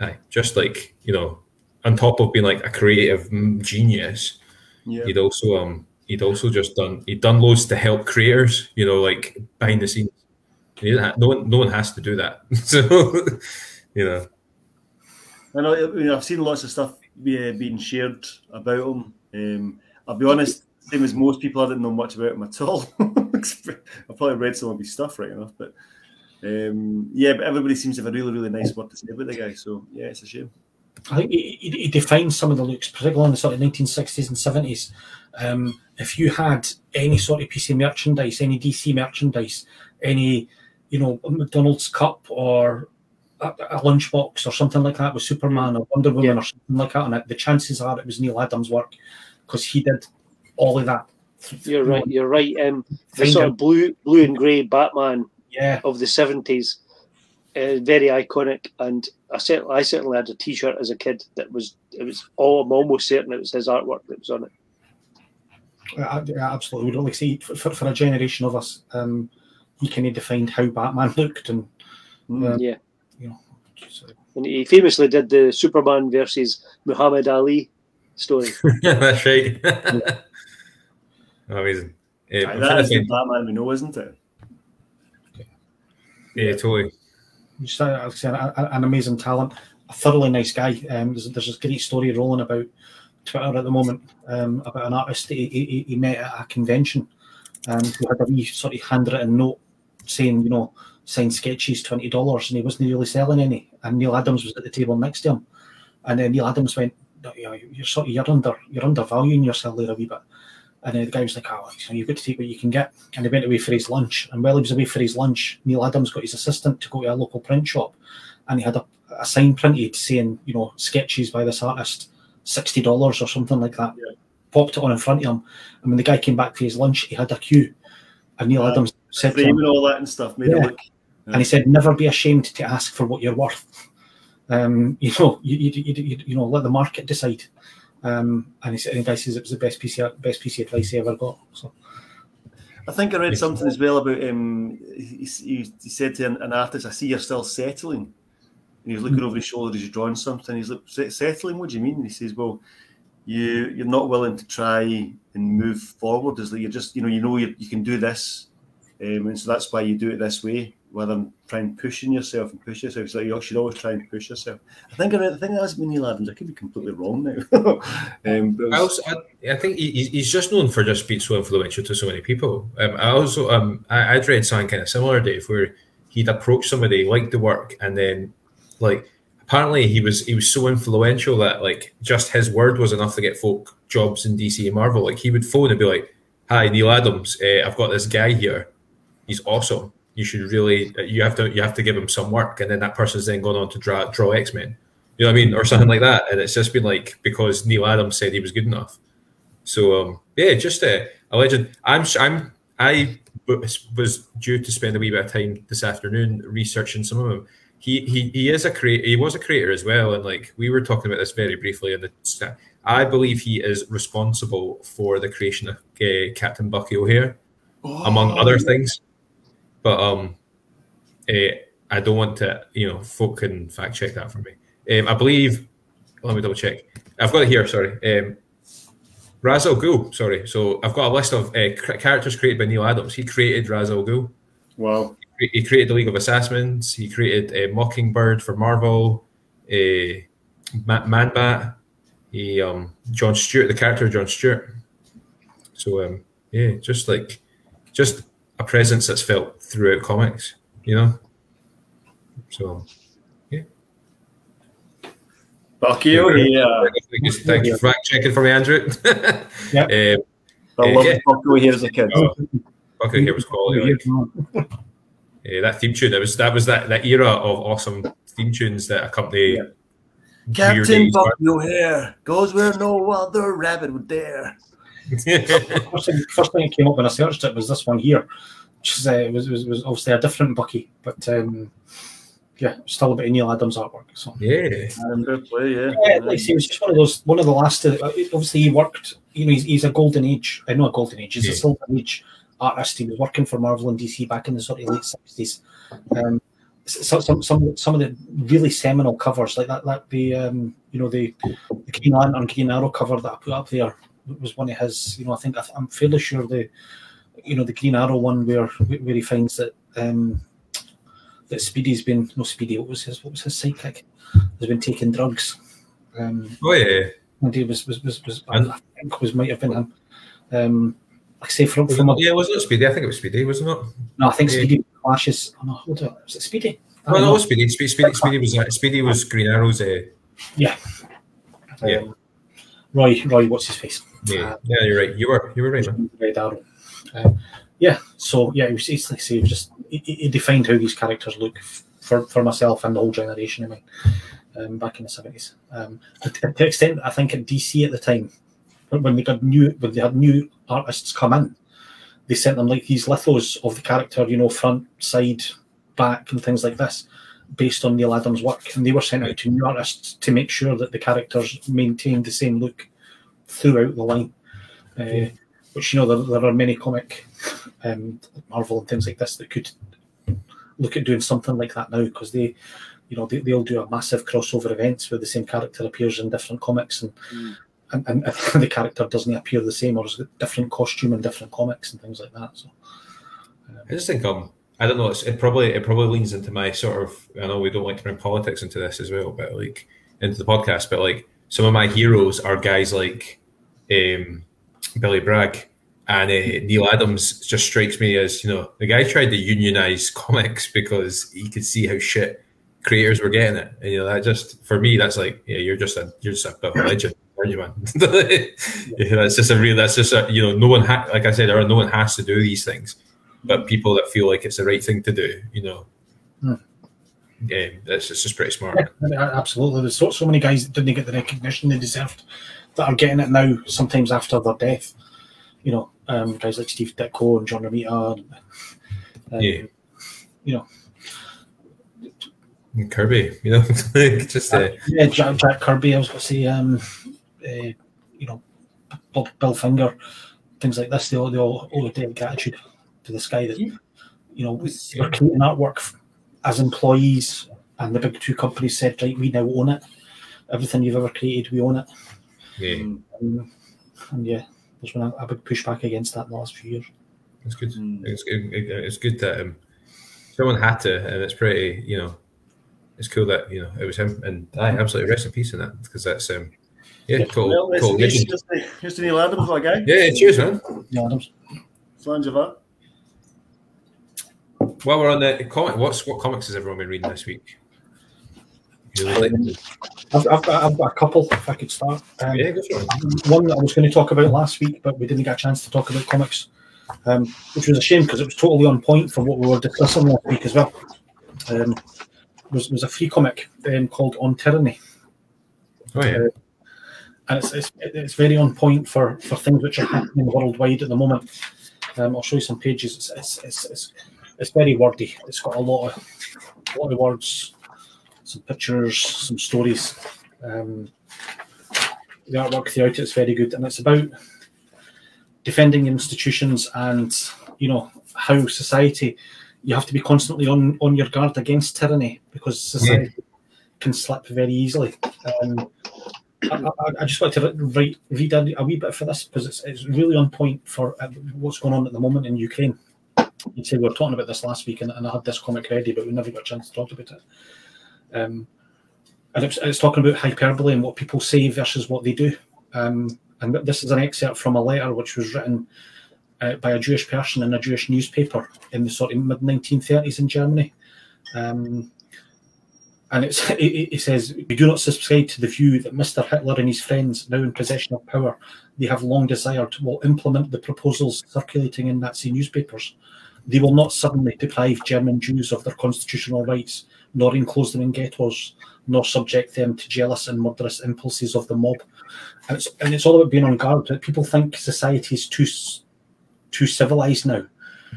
aye, just like you know, on top of being like a creative genius, Yeah. he'd also um he'd also just done he'd done loads to help creators, you know, like behind the scenes. He didn't ha- no one no one has to do that, [LAUGHS] so you know. I know. I mean, I've seen lots of stuff be, being shared about him. Um, I'll be honest, same as most people, I didn't know much about him at all. [LAUGHS] I've probably read some of his stuff right enough, but um, yeah, but everybody seems to have a really, really nice word to say about the guy. So yeah, it's a shame. I think he, he, he defines some of the looks, particularly in the sort of 1960s and 70s. Um, if you had any sort of piece of merchandise, any DC merchandise, any, you know, McDonald's cup or a, a lunchbox or something like that with Superman or Wonder Woman Yeah. or something like that, and the chances are it was Neal Adams' work because he did all of that. You're right. You're right. Um, the sort of blue, blue and grey Batman Yeah, of the seventies, uh, very iconic. And I certainly, I certainly had a T-shirt as a kid that was. It was. Oh, I'm almost certain it was his artwork that was on it. I, I absolutely would like to see for, for, for a generation of us. Um, he kind of defined how Batman looked, and Mm. Yeah. you know, so, And he famously did the Superman versus Muhammad Ali story. [LAUGHS] yeah, That's right. Amazing. Yeah, Aye, I'm that trying is to the Batman we know, isn't it? yeah, totally. just uh, like I said, a- a- an amazing talent, a thoroughly nice guy. Um, there's, there's this great story rolling about Twitter at the moment um, about an artist he, he, he met at a convention, um, who had a wee sort of handwritten note saying, you know, sign sketches twenty dollars, and he wasn't really selling any. And Neal Adams was at the table next to him, and then Neal Adams went, "No, you know, "You're sort of you're under you're undervaluing yourself there a wee bit." And then the guy was like, "Oh, so you've got to take what you can get." And he went away for his lunch. And while he was away for his lunch, Neal Adams got his assistant to go to a local print shop, and he had a, a sign printed saying, you know, sketches by this artist, sixty dollars or something like that. Yeah. Popped it on in front of him, and when the guy came back for his lunch, he had a queue. And Neal Yeah. Adams said to him, Framing all that and stuff made Yeah. it look. and he said, "Never be ashamed to ask for what you're worth. Um, [LAUGHS] you know, you, you, you, you, you know, let the market decide." Um, and he said, and the guy says it was the best piece of best piece of advice he ever got. So I think I read something as well about um, he, he, he said to an, an artist, "I see you're still settling." And was looking over his shoulder as he's drawing something. He's like, "Settling? What do you mean?" And he says, "Well, you you're not willing to try and move forward. Is that you're just you know you know you, can do this, um, and so that's why you do it this way." Rather than trying pushing yourself and push yourself, so you should always try and push yourself. I think I, think that's been Neal Adams. I could be completely wrong now. [LAUGHS] um, it I also, I, I think he, he's- just known for just being so influential to so many people. Um, I also, um, I, I'd read something kind of similar, Dave, where he'd approach somebody, liked the work, and then, like, apparently he was he was so influential that like just his word was enough to get folk jobs in DC and Marvel. Like he would phone and be like, "Hi, Neal Adams, uh, I've got this guy here. He's awesome. You should really, you have to, you have to give him some work." And then that person's then gone on to draw draw X Men. You know what I mean, or something like that. And it's just been like because Neal Adams said he was good enough. So um, yeah, just a, a legend. I'm I'm I was due to spend a wee bit of time this afternoon researching some of them. He he he is a creator. He was a creator as well, and like we were talking about this very briefly in the. I believe he is responsible for the creation of uh, Captain Bucky O'Hare, among other things. But um, eh, I don't want to. You know, folk can fact check that for me. Um, I believe. Let me double check. I've got it here. Sorry. Um, Ra's al Ghul. Sorry. So I've got a list of uh, characters created by Neal Adams. He created Ra's al Ghul. Wow. He- created the League of Assassins. He created uh, Mockingbird for Marvel. Uh, Man Bat. He um, John Stewart, the character of John Stewart. So um, yeah, just like just a presence that's felt throughout comics. You know. So Bucky O'Hare. just thank you for fact checking for me, Andrew. [LAUGHS] Yep. um, I Yeah, loved yeah. Bucky O'Hare as a kid. Oh, Bucky here was quality. Like, [LAUGHS] yeah, that theme tune. That was that was that that era of awesome theme tunes that accompany. Yeah. Weird Captain days, Bucky O'Hare goes where no other rabbit would dare. [LAUGHS] first, thing, first thing that came up when I searched it was this one here, which is, uh, was, was was obviously a different Bucky, but um, yeah, still a bit of Neal Adams artwork. So yeah, Um, play, yeah. yeah, like he was just one of those, one of the last. Uh, obviously, he worked. You know, he's, he's a golden age. I know a golden age. He's Yeah. a silver age artist. He was working for Marvel and DC back in the sort of late sixties. Um, so, some some some of the really seminal covers like that, like the um, you know the, the Green Lantern Green Arrow cover that I put up there was one of his. You know, I think I, I'm fairly sure the you know the Green Arrow one where where he finds that um, that Speedy's been no Speedy. What was his what was his sidekick? Has been taking drugs. Um, oh yeah. and he was was was, was I think was might have been him. Um, I say from from yeah, was it Speedy? I think it was Speedy, wasn't it? no, I think Yeah. Speedy flashes. Oh no, hold on, was it Speedy? Oh no, it was Speedy. Speedy, Speedy, Speedy was uh, Speedy was Green Arrow's. Uh, Yeah. Yeah. Um, Roy, Roy, what's his face? yeah, yeah, you're right. You were, you were right, man. Red Arrow. Uh, yeah, so yeah, it was, it's like I say, it just it, it defined how these characters look f- for, for myself and the whole generation. I mean, um, back in the seventies. Um, to, to extent I think at DC at the time, when they got new, when they had new artists come in, they sent them like these lithos of the character, you know, front, side, back, and things like this, based on Neal Adams' work, and they were sent out to new artists to make sure that the characters maintained the same look throughout the line. Uh, which you know there, there are many comic um, Marvel and things like this that could look at doing something like that now because they you know they, they'll do a massive crossover events where the same character appears in different comics and Mm. And, and, [LAUGHS] the character doesn't appear the same or has got different costume and different comics and things like that so I just think um, I don't know. It probably it probably leans into my sort of. I know we don't like to bring politics into this as well, but like into the podcast. But like some of my heroes are guys like um, Billy Bragg And uh, Neal Adams just strikes me as you know the guy tried to unionize [LAUGHS] comics because he could see how shit creators were getting it, and you know that just for me that's like yeah you're just a you're just a a legend, aren't [LAUGHS] you, man? yeah, that's just a real that's just a you know no one ha- like I said no one has to do these things, but people that feel like it's the right thing to do, you know. Hmm. Yeah, that's it's just pretty smart. Yeah, absolutely. There's so, so many guys that didn't get the recognition they deserved that are getting it now, sometimes after their death. You know, um, guys like Steve Ditko and John Romita. And, um, Yeah. You know, Kirby, you know, [LAUGHS] just uh, yeah, Jack, Jack Kirby, I was going to say, um, uh, you know, Bill, Bill Finger, things like this. They all, they all owe a debt of gratitude to this guy that, you know, Was- we're creating artwork f- as employees, and the big two companies said, right, we now own it. Everything you've ever created, we own it. yeah, Mm, Um, and yeah, there's been a, a big pushback against that in the last few years. it's good. mm. It's good. It's good that um, someone had to, and it's pretty, you know, it's cool that you know it was him, and I absolutely rest in peace in that because that's um, yeah, Yeah. total, Well, let's total legend. here's to- here's to Neal Adams, that guy. Yeah, cheers, man. Yeah, Adams. Slàinte mhath. While we're on the comic, what's what comics has everyone been reading this week? Really like- I've, I've, got, I've got a couple, if I could start. Um, yeah, go for it. one that I was going to talk about last week, but we didn't get a chance to talk about comics, um, which was a shame because it was totally on point for what we were discussing last week as well. Um, was was a free comic um, called On Tyranny, Oh yeah, and it's, it's it's very on point for for things which are happening worldwide at the moment. Um, I'll show you some pages. It's it's, it's, it's, it's very wordy. It's got a lot of a lot of words, some pictures, some stories. Um, the artwork throughout it is very good, and it's about defending institutions and you know how society. You have to be constantly on on your guard against tyranny because society can slip very easily. Um, I, I, just want to write, read a, a wee bit for this because it's, it's really on point for uh, what's going on at the moment in Ukraine. You say we were talking about this last week, and, and I had this comic ready, but we never got a chance to talk about it. Um, and it's, it's talking about hyperbole and what people say versus what they do. Um, and this is an excerpt from a letter which was written uh, by a Jewish person in a Jewish newspaper in the sort of mid 1930s in Germany. Um, and it's, [LAUGHS] it, it says, We do not subscribe to the view that Mr. Hitler and his friends, now in possession of power, they have long desired, will implement the proposals circulating in Nazi newspapers. They will not suddenly deprive German Jews of their constitutional rights, nor enclose them in ghettos, nor subject them to jealous and murderous impulses of the mob. And it's, and it's all about being on guard. People think society is too too civilized now.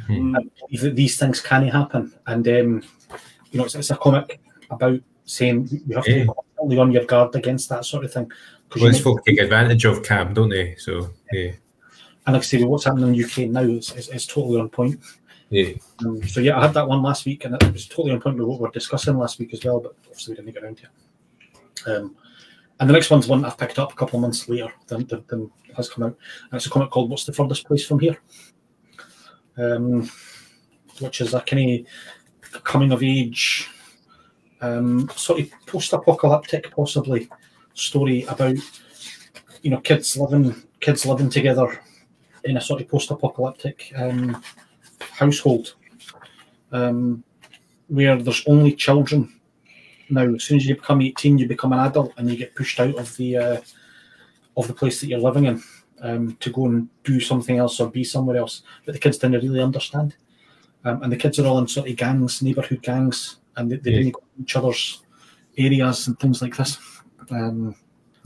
Mm. And that these things can happen. And um, you know, it's, it's a comic about saying you have to be constantly on your guard against that sort of thing. well, might- folk take advantage of Cam, don't they? So yeah, and like I say, what's happening in UK now is, is, is totally on point. yeah, Um, so yeah, I had that one last week, and it was totally on point with what we were discussing last week as well. But obviously, we didn't get around to it. Um, and the next one's one I've picked up a couple of months later than, than, than has come out, and it's a comic called "What's the Furthest Place from Here," um, which is a kind of coming of age, um, sort of post-apocalyptic, possibly story about you know kids living kids living together in a sort of post-apocalyptic um, household um, where there's only children. Now, as soon as you become 18, you become an adult and you get pushed out of the uh, of the place that you're living in um, to go and do something else or be somewhere else. But the kids didn't really understand. Um, and the kids are all in sort of gangs, neighbourhood gangs, and they, they Yeah. didn't go to each other's areas and things like this. Um,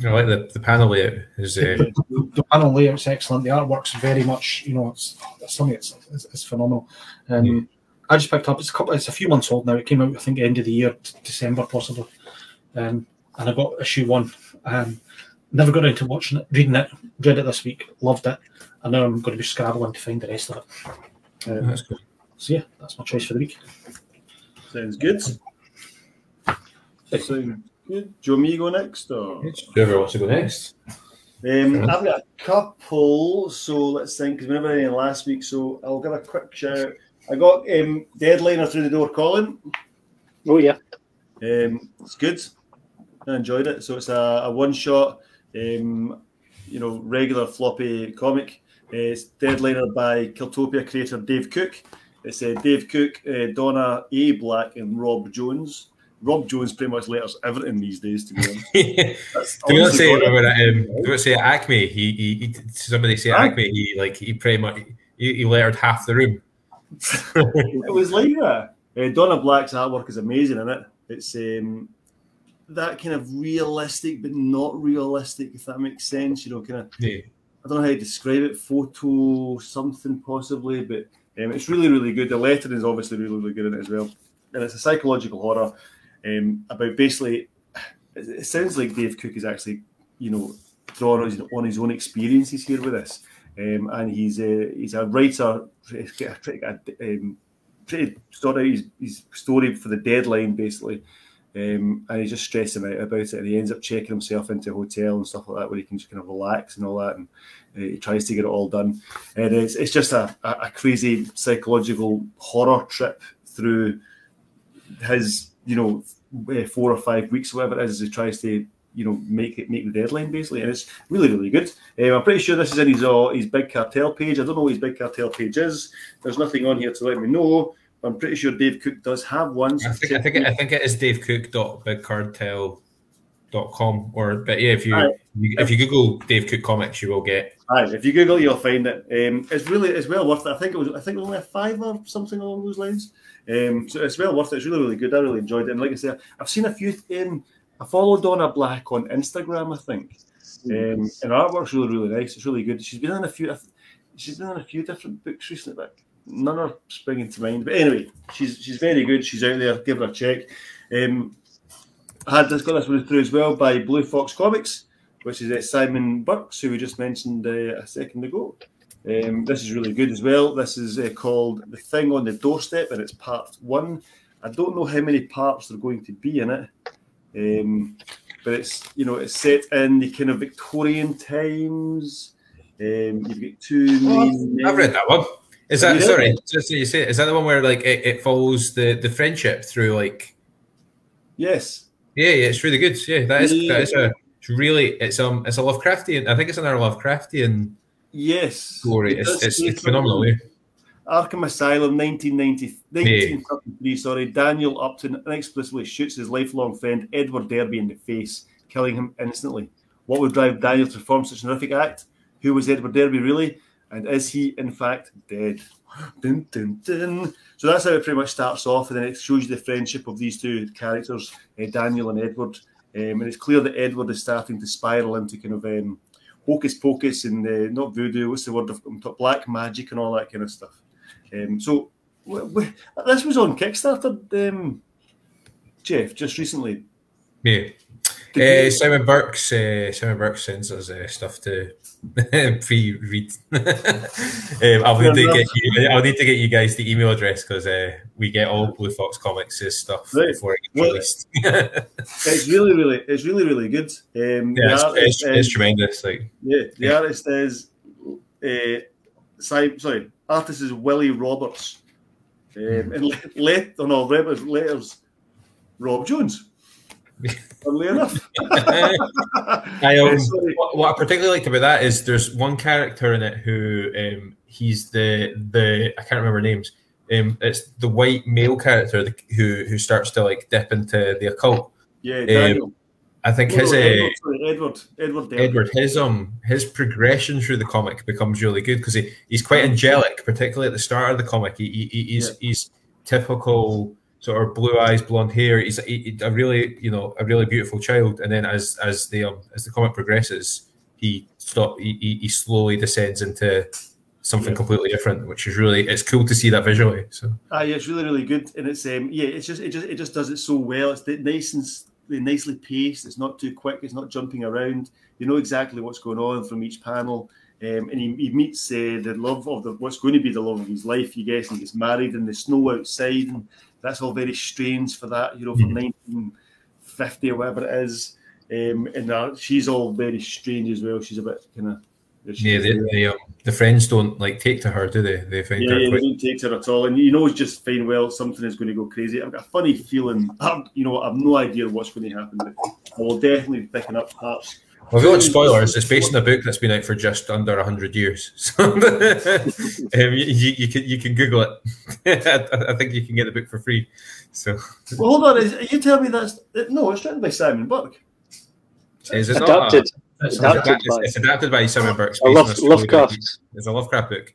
I like the, the panel layout. Is uh, the, the panel layout's excellent. The artwork's very much, you know, it's, something that's it's, it's phenomenal. Um, Yeah. I just picked up. It's a couple. It's a few months old now. It came out, I think, end of the year, t- December possibly. Um, and I got issue one. Um, never got into watching it, reading it. Read it this week. Loved it. And now I'm going to be scrabbling to find the rest of it. Um, that's cool. so yeah, that's my choice for the week. Sounds good. Sounds good. Do you want me to go next? Or? Whoever wants to go next. Um, I've got a couple, so let's think, because we never had any last week, so I'll give a quick shout. I got um, Deadliner Through the Door Calling. Oh yeah, Um, it's good. I enjoyed it. So it's a, a one shot, um, you know, regular floppy comic. It's Deadliner by Kiltopia creator Dave Cook. It's uh, Dave Cook, uh, Donna A. Black, and Rob Jones. Rob Jones pretty much letters everything these days, to be honest. Do you not say remember um, do not say Acme? He, he, he somebody say Aye. Acme. He like he pretty much he, he lettered half the room. [LAUGHS] it was like that. Uh, Donna Black's artwork is amazing in it. It's um, that kind of realistic, but not realistic, if that makes sense. You know, kind of Yeah. I don't know how to describe it, photo something possibly, but um, it's really, really good. The lettering is obviously really, really good in it as well. And it's a psychological horror um, about basically, it sounds like Dave Cook is actually, you know, drawing on his, on his own experiences here with this. Um, and he's a, he's a writer, he's pretty, um, pretty sort of his, his story for the deadline, basically. Um, and he's just stressing out about it, and he ends up checking himself into a hotel and stuff like that, where he can just kind of relax and all that, and uh, he tries to get it all done. And it's, it's just a, a, crazy psychological horror trip through his, you know, uh, four or five weeks, whatever it is, as he tries to, you know, make it make the deadline basically, and it's really, really good. Um, I'm pretty sure this is in his uh, his big cartel page. I don't know what his big cartel page is. There's nothing on here to let me know. I'm pretty sure Dave Cook does have one. I think I think it, I think it is davecook.bigcartel.com or but yeah if you, Aye. if you Google Dave Cook comics you will get Aye, if you Google, it, you'll find it. Um, it's really, it's well worth it. I think it was, I think it was only a five or something along those lines. Um, so it's well worth it. It's really, really good. I really enjoyed it. And like I said, I've seen a few. Um, I follow Donna Black on Instagram, I think, um, and her artwork's really, really nice. It's really good. She's been in a few. She's been in a few different books recently, but none are springing to mind. But anyway, she's she's very good. She's out there. Give her a check. Um, I had this got this one through as well by Blue Fox Comics which is uh, Simon Burks, who we just mentioned uh, a second ago. Um, this is really good as well. This is uh, called The Thing on the Doorstep, and it's part one. I don't know how many parts there are going to be in it, um, but it's you know it's set in the kind of Victorian times. Um, you've got two. I've read that one is that sorry just so you say is that the one where like it, it follows the the friendship through like Yes. yeah yeah it's really good yeah that is Yeah. that is a it's really it's um it's a Lovecraftian I think it's another Lovecraftian Yes. story It it's it's, it's phenomenal yeah. Arkham Asylum, 1990, 1933, sorry, Daniel Upton inexplicably shoots his lifelong friend Edward Derby in the face, killing him instantly. What would drive Daniel to perform such an horrific act? Who was Edward Derby really? And is he, in fact, dead? Dun, dun, dun. So that's how it pretty much starts off, and then it shows you the friendship of these two characters, uh, Daniel and Edward. Um, and it's clear that Edward is starting to spiral into kind of um, hocus pocus and uh, not voodoo, what's the word of black magic and all that kind of stuff. Um, so w- w- this was on Kickstarter, um, Jeff, just recently. Yeah. Uh, Simon Burks, uh, Simon Burks sends us uh, stuff to [LAUGHS] pre-read. um, [LAUGHS] I'll need to get you. I'll need to get you guys the email address because uh, we get all Blue Fox Comics' stuff Right. before it gets Well, released. [LAUGHS] it's really, really, it's really, really good. Um, yeah, it's, artist it's, it's tremendous. Like, yeah, the yeah. artist is, uh, Si- sorry, artist is Willie Roberts, um, and le- let, oh no, letters, letters, Rob Jones. Funnily enough. [LAUGHS] I um, what, what I particularly liked about that is there's one character in it who um, he's the the I can't remember names. Um, it's the white male character the, who who starts to like dip into the occult. Yeah, Daniel. I think No, his no, uh, Edward, sorry, Edward, Edward, Derby. Edward, his um his progression through the comic becomes really good because he, he's quite angelic, particularly at the start of the comic. He, he, he- he's he's typical sort of blue eyes, blonde hair. He's a, he- a really you know a really beautiful child, and then as as the um, as the comic progresses, he stop he, he, slowly descends into something Yeah. completely different, which is really it's cool to see that visually. So Ah, yeah, it's really, really good, and it's um, yeah, it's just it just it just does it so well. It's the- nice and nicely paced. It's not too quick. It's not jumping around. You know exactly what's going on from each panel. Um, and he, he meets uh, the love of the what's going to be the love of his life. You guess, and he gets married in the snow outside, and that's all very strange for that. You know, from 1950 or whatever it is. Um, and uh, she's all very strange as well. She's a bit kind of yeah, the the, um, the friends don't like take to her, do they? They find yeah, her yeah, they don't take her at all, and you know it's just fine. Well, something is going to go crazy. I've got a funny feeling. I've, you know, I've no idea what's going to happen, but I will definitely be picking up parts Well, if you want spoilers, it's based on a book that's been out for just under hundred years. [LAUGHS] So [LAUGHS] um, you, you, can you can Google it. [LAUGHS] I, I, think you can get the book for free. So well, hold on, is, you tell me that's no, it's written by Simon Burke. Is it adapted? A, it's, adapted, adapted by, it's adapted by Simon Burke. Love, Lovecraft. It's a Lovecraft book.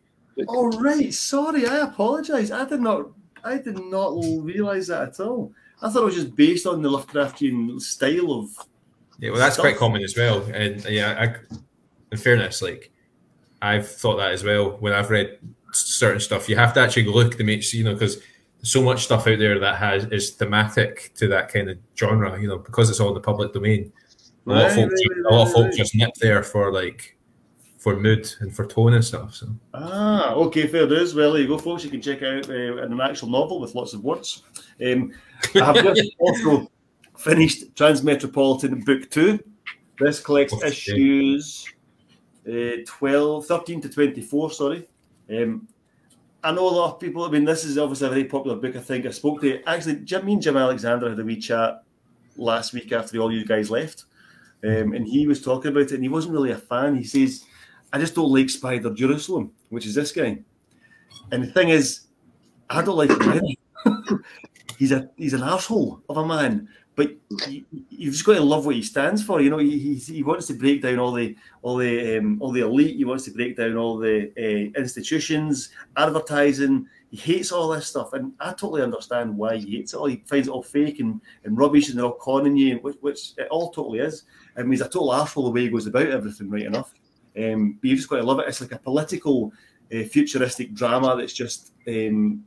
Oh right, sorry, I apologise. I did not, I did not realise that at all. I thought it was just based on the Lovecraftian style of. Yeah, well, that's stuff. quite common as well. And yeah, I, in fairness, like I've thought that as well when I've read certain stuff. You have to actually look to make you know because so much stuff out there that has is thematic to that kind of genre. You know, because it's all in the public domain. A lot of folks, a lot of folks just nip there for like for mood and for tone and stuff. So ah, okay, fair dues. Well, there you go, folks. You can check out uh, an actual novel with lots of words. Um, I have just [LAUGHS] also finished Transmetropolitan Book Two. This collects okay. issues uh, 12, 13 to 24, sorry. Um, I know a lot of people, I mean, this is obviously a very popular book. I think I spoke to actually, Jim, me and Jim Alexander had a wee chat last week after all you guys left. Um, and he was talking about it and he wasn't really a fan. He says, I just don't like Spider Jerusalem, which is this guy. And the thing is, I don't like him either. [LAUGHS] he's a he's an asshole of a man, but you, have just got to love what he stands for. You know, he, he, wants to break down all the all the um, all the elite. He wants to break down all the uh, institutions, advertising. He hates all this stuff, and I totally understand why he hates it all. He finds it all fake and, and rubbish, and they're all conning you, which, which it all totally is. I mean, he's a total asshole the way he goes about everything, right enough. Um, but you've just got to love it. It's like a political, uh, futuristic drama that's just um,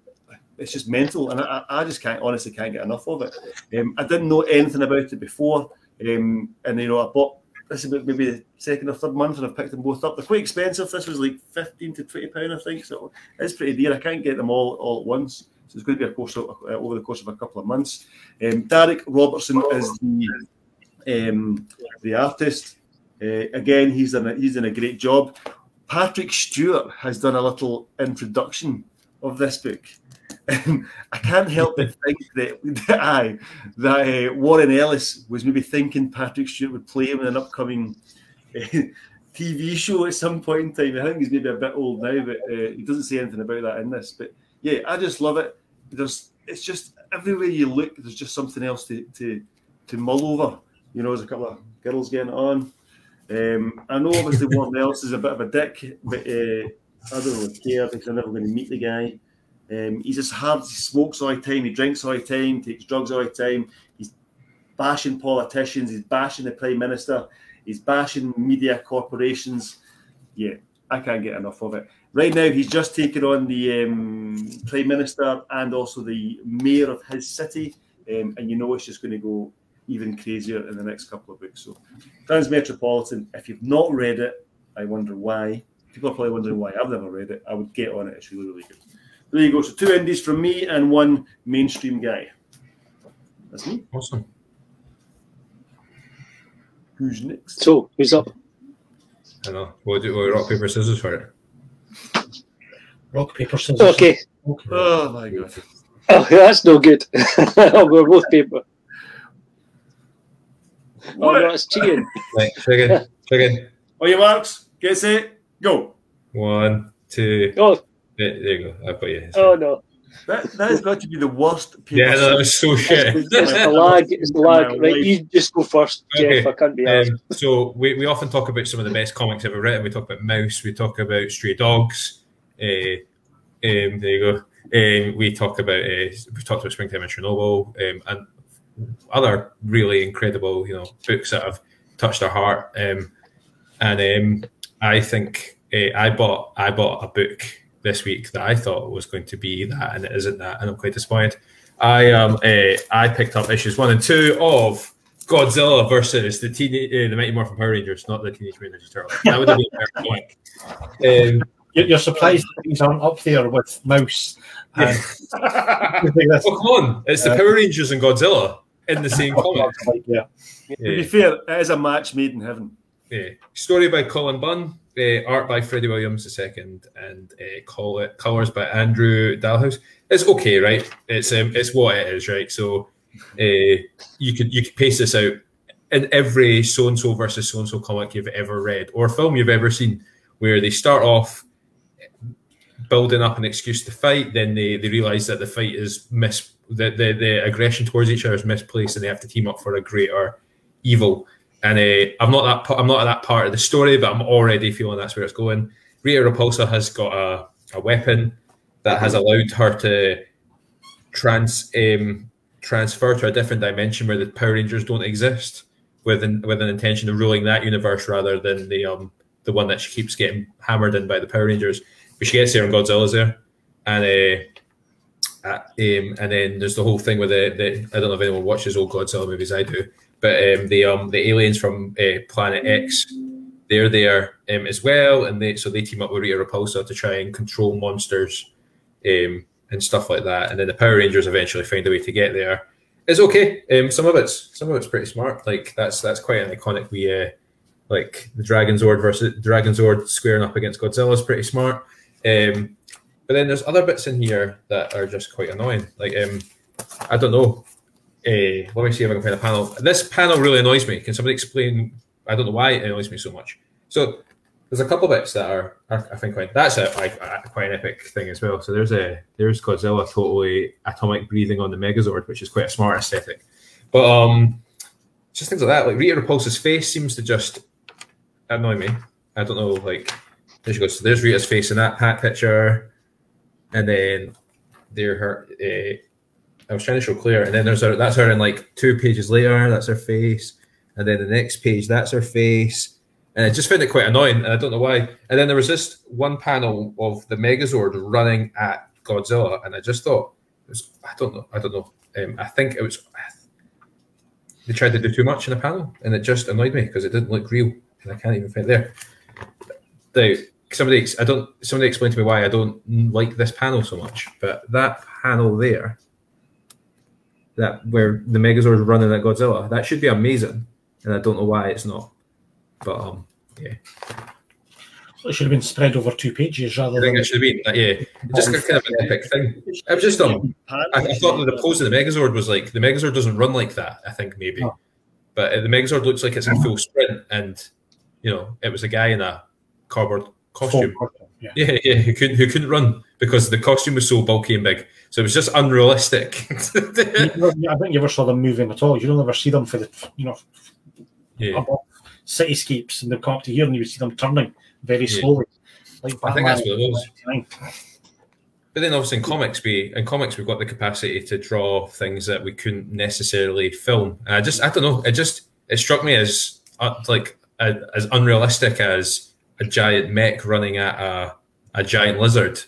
it's just mental, and I, I, just can't honestly can't get enough of it. Um, I didn't know anything about it before, um, and you know I bought this is maybe the second or third month, and I've picked them both up. They're quite expensive. This was like fifteen to twenty pound, I think. So it's pretty dear. I can't get them all all at once. So it's going to be a course of, uh, over the course of a couple of months. Um, Darick Robertson is the um, the artist. Uh, again, he's done a, he's done a great job. Patrick Stewart has done a little introduction of this book. I can't help but think that, that I that uh, Warren Ellis was maybe thinking Patrick Stewart would play him in an upcoming uh, [LAUGHS] TV show at some point in time. I think he's maybe a bit old now, but uh, he doesn't say anything about that in this. But yeah, I just love it. There's it's just everywhere you look, there's just something else to to to mull over. You know, there's a couple of girls getting on. Um, I know obviously Warren Ellis is a bit of a dick, but uh, I don't really care because I'm never going to meet the guy. Um, he's just hard. He smokes all the time. He drinks all the time. Takes drugs all the time. He's bashing politicians. He's bashing the prime minister. He's bashing media corporations. Yeah, I can't get enough of it. Right now, he's just taken on the um, prime minister and also the mayor of his city, um, and you know it's just going to go even crazier in the next couple of weeks. So, Transmetropolitan, if you've not read it, I wonder why. People are probably wondering why I've never read it. I would get on it. It's really, really good. There you go. So two indies from me and one mainstream guy. That's me. Awesome. Who's next? So, who's up? I know. We'll do we'll rock, paper, scissors for it. Rock, paper, scissors. Okay. Okay. Oh, my God. Oh, yeah, that's no good. [LAUGHS] We're both paper. Oh, no, it's cheating. Right, again. again. On your marks, get set, go. One, two. Oh. There, there you go. I've got you. Oh, no. That, that has got to be the worst. [LAUGHS] Yeah, that was so shit. It's, it's the lag. It's the lag. Right, you just go first, okay. Jeff. I can't be um, So we, we often talk about some of the best comics ever written. We talk about Maus. We talk about Stray Dogs. Uh, um, there you go. Um, we talk about uh, we talked about Springtime in Chernobyl um, and other really incredible, you know, books that have touched our heart. Um, and um, I think uh, I bought I bought a book this week that I thought was going to be that, and it isn't that, and I'm quite disappointed. I um uh, I picked up issues one and two of Godzilla versus the teen, uh, the Mighty Morphin Power Rangers, not the Teenage Mutant Ninja Turtles. That would have been um, You're surprised these aren't up there with Maus. And [LAUGHS] oh, come on! It's the Power Rangers and Godzilla in the same [LAUGHS] comic. yeah. yeah. To be fair, it is a match made in heaven. Yeah. Story by Cullen Bunn, uh, art by Freddie Williams II, and uh, call it colors by Andrew Dalhouse. It's okay, right? It's um, it's what it is, right? So uh, you could you could pace this out in every so and so versus so and so comic you've ever read or film you've ever seen, where they start off building up an excuse to fight, then they, they realize that the fight is mis the, the the aggression towards each other is misplaced, and they have to team up for a greater evil. And uh, I'm not that I'm not at that part of the story, but I'm already feeling that's where it's going. Rita Repulsa has got a, a weapon that has allowed her to trans um, transfer to a different dimension where the Power Rangers don't exist, with an, with an intention of ruling that universe rather than the um the one that she keeps getting hammered in by the Power Rangers. But she gets there and Godzilla's there, and uh, uh, um, and then there's the whole thing with the, the I don't know if anyone watches old Godzilla movies. I do, but um, the um the aliens from uh, Planet X, they're there um, as well, and they so they team up with Rita Repulsa to try and control monsters, um, and stuff like that. And then the Power Rangers eventually find a way to get there. It's okay. Um, some of it's some of it's pretty smart. Like that's that's quite an iconic. We uh, like the Dragon Zord versus Dragon Zord squaring up against Godzilla is pretty smart. Um, but then there's other bits in here that are just quite annoying. Like um, I don't know. Uh, let me see if I can find a panel. This panel really annoys me. Can somebody explain? I don't know why it annoys me so much. So there's a couple of bits that are, are I think quite that's a, a, quite an epic thing as well. So there's a there's Godzilla totally atomic breathing on the Megazord, which is quite a smart aesthetic. But um, just things like that. Like Rita Repulsa's face seems to just annoy me. I don't know. Like there she goes. So there's Rita's face in that hat picture, and then there her. Uh, I was trying to show Claire, and then there's her. That's her in like two pages later. That's her face, and then the next page, that's her face, and I just found it quite annoying, and I don't know why. And then there was this one panel of the Megazord running at Godzilla, and I just thought, was, I don't know, I don't know. Um, I think it was they tried to do too much in the panel, and it just annoyed me because it didn't look real, and I can't even find there. The somebody, I don't, somebody explain to me why I don't like this panel so much, but that panel there, that where the Megazord is running at Godzilla, that should be amazing, and I don't know why it's not. But um, yeah. It should have been spread over two pages rather I think than. it should have been, like, yeah, just kind of an epic thing. It was just um, I, I thought that the pose of the Megazord was like the Megazord doesn't run like that. I think maybe, Oh. but uh, the Megazord looks like it's in full sprint, and you know it was a guy in a cardboard costume. Yeah. Yeah, yeah, who couldn't who couldn't run because the costume was so bulky and big, so it was just unrealistic. Never- I think you ever saw them moving at all. You don't ever see them for the, you know, yeah, above cityscapes and they come up to here and you would see them turning very Yeah. slowly. Like I think that's what it was. 99. But then obviously in comics, we in comics we've got the capacity to draw things that we couldn't necessarily film. And I just I don't know. It just it struck me as uh, like as unrealistic as a giant mech running at a a giant lizard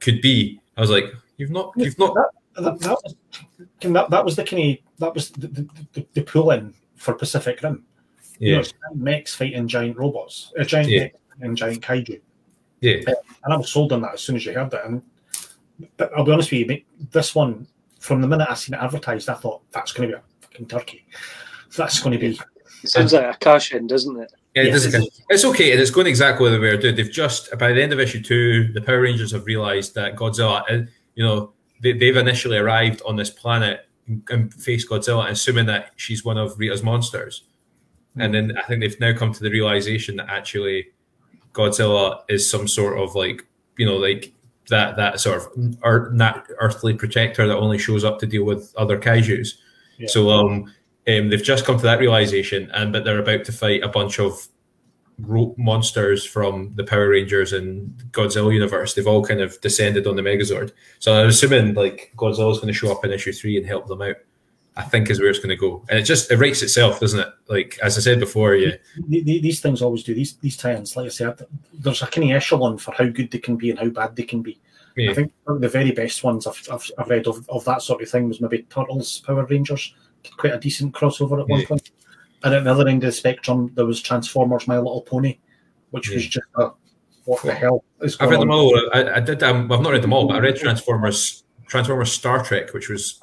could be. I was like, you've not you've not That, that, was, that, that was the kind of that was the, the, the, the pull in for Pacific Rim. You know, yeah it's giant mechs fighting giant robots, a giant Yeah. and giant kaiju. yeah And I was sold on that as soon as you heard that. And but I'll be honest with you, mate, this one from the minute I seen it advertised, I thought that's going to be a fucking turkey. That's going to be It sounds like a cash in, doesn't it? Yeah, it Yeah. doesn't- it's okay, and it's going exactly the way they're doing. They've just by the end of issue two, the Power Rangers have realised that Godzilla, uh, you know, they, they've initially arrived on this planet and faced Godzilla, assuming that she's one of Rita's monsters, and then I think they've now come to the realization that actually Godzilla is some sort of like you know like that that sort of earth, not earthly protector that only shows up to deal with other kaiju's. Yeah. So um, um, they've just come to that realization, and but they're about to fight a bunch of ro- monsters from the Power Rangers and Godzilla universe. They've all kind of descended on the Megazord. So I'm assuming like Godzilla's going to show up in issue three and help them out. I think is where it's going to go, and it just it writes itself, doesn't it? Like as I said before, yeah, the- the- these things always do these these tie-ins. Like I said, there's a kind of echelon for how good they can be and how bad they can be. Yeah. I think the very best ones I've, I've, I've read of, of that sort of thing was maybe Turtles Power Rangers, quite a decent crossover at one Yeah. point. And at the other end of the spectrum, there was Transformers My Little Pony, which was just a what the hell is I've going read them on? all. I, I did. Um, I've not read them all, but I read Transformers, Transformers Star Trek, which was.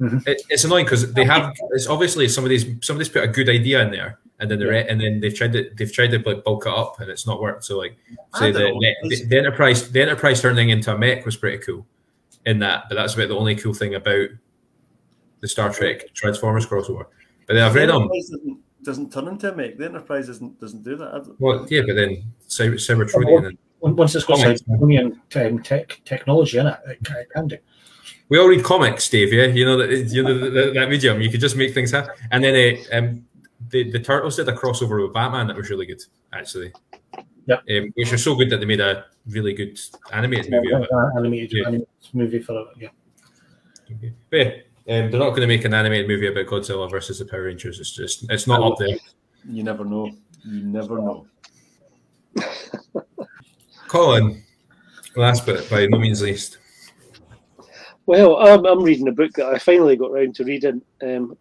Mhm. It, it's annoying because they have. It's obviously somebody's somebody's put a good idea in there, and then the re- and then they've tried to they've tried to like bulk it up, and it's not worked. So like, say the, the the Enterprise the Enterprise turning into a mech was pretty cool, in that. But that's about the only cool thing about the Star Trek Transformers crossover. But then I've read them. Enterprise doesn't- doesn't turn into a mech. The Enterprise doesn't doesn't do that. Well, yeah, but then Cyber Cybertronian. and- Once it's got Cybertronian um, tech, technology in it, it can, it can do. We all read comics, Dave. Yeah, you know that you know that, that medium. You could just make things happen. And then uh, um, the the Turtles did a crossover with Batman that was really good, actually. Yep. Um, which was so good that they made a really good animated movie of it. Animated, Yeah. animated movie for it. Yeah. But yeah, um, they're not going to make an animated movie about Godzilla versus the Power Rangers. It's just it's not up there. You never know. You never know. [LAUGHS] Colin, last but by no means least. Well, I'm, I'm reading a book that I finally got round to reading um,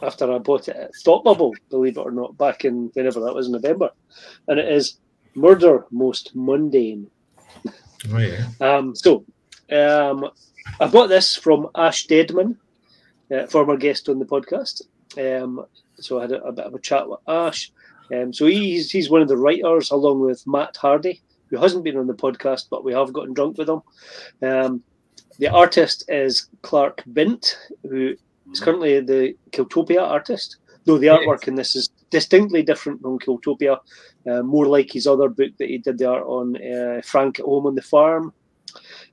after I bought it at Thought Bubble, believe it or not, back in whenever that was, November. And it is Murder Most Mundane. Oh yeah. Um, so, um, I bought this from Ash Deadman, uh, former guest on the podcast. Um, so I had a, a bit of a chat with Ash. Um, so he's he's one of the writers, along with Matt Hardy, who hasn't been on the podcast, but we have gotten drunk with him. Um, the artist is Clark Bint, who is currently the Kiltopia artist. Though the artwork in this is distinctly different from Kiltopia, uh, more like his other book that he did the art on, uh, Frank at Home on the Farm.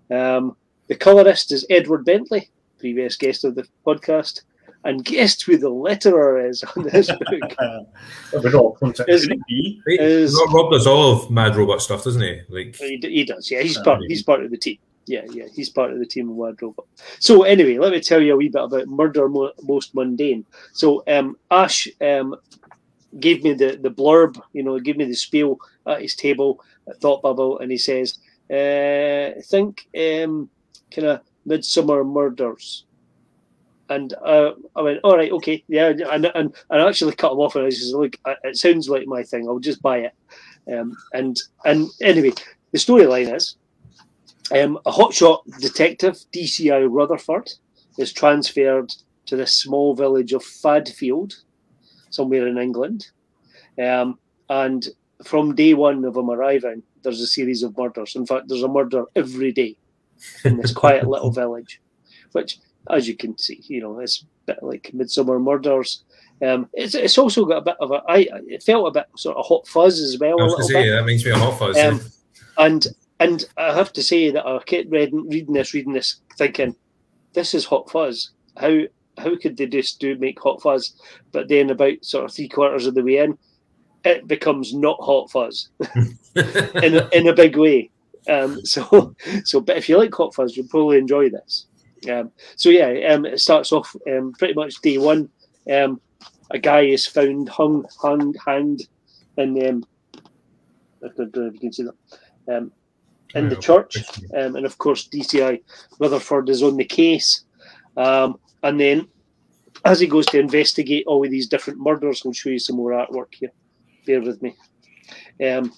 Um, the colorist is Edward Bentley, previous guest of the podcast, and guessed who the letterer is on this book. But we're all contact. Is- Could it be? Is- Rob, Rob does all of Mad Robot stuff, doesn't he? Like he, he does, yeah. He's Uh, part. He's part of the team. Yeah, yeah. He's part of the team of Wild Robot. So anyway, let me tell you a wee bit about Murder Mo- Most Mundane. So um, Ash um, gave me the the blurb. You know, gave me the spiel at his table at Thought Bubble, and he says, uh, "Think um, kind of Midsomer Murders." And uh, I went, all right, okay, yeah, and and, and I actually cut him off, and I said, look, it sounds like my thing. I'll just buy it. Um, and and anyway, the storyline is um, a hotshot detective, DCI Rutherford, is transferred to this small village of Fadfield, somewhere in England. Um, and from day one of him arriving, there's a series of murders. In fact, there's a murder every day in this [LAUGHS] quiet little village, which, as you can see, you know, it's a bit like Midsomer Murders. Um, it's, it's also got a bit of a. I it felt a bit sort of hot fuzz as well. I was going to bit say, that makes me a hot fuzz. Um, and and I have to say that I kept reading, reading this, reading this, thinking, this is hot fuzz. How how could they just do make hot fuzz? But then about sort of three quarters of the way in, it becomes not hot fuzz [LAUGHS] [LAUGHS] in a, in a big way. Um, [LAUGHS] so so, but if you like hot fuzz, you'll probably enjoy this. Um, so yeah, um, it starts off um, pretty much day one. Um, a guy is found hung, hung, hanged in um, I don't know if you can see that um, in the church, um, and of course DCI Rutherford is on the case, um, and then as he goes to investigate all of these different murders, I'll show you some more artwork here. Bear with me. Um,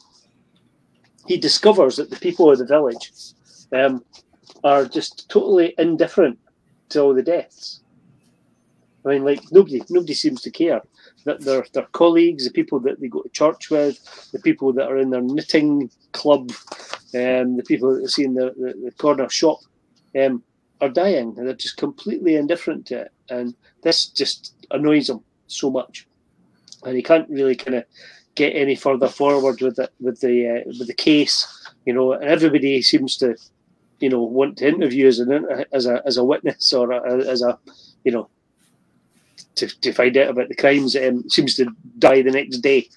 he discovers that the people of the village um, are just totally indifferent to all the deaths. I mean, like nobody, nobody seems to care that their their colleagues, the people that they go to church with, the people that are in their knitting club, um, the people that they see in the, the, the corner shop, um, are dying, and they're just completely indifferent to it. And this just annoys him so much, and he can't really kind of get any further forward with it with the uh, with the case, you know. And everybody seems to, you know, want to interview as an as a as a witness or a, as a, you know, to, to find out about the crimes. Um, seems to die the next day.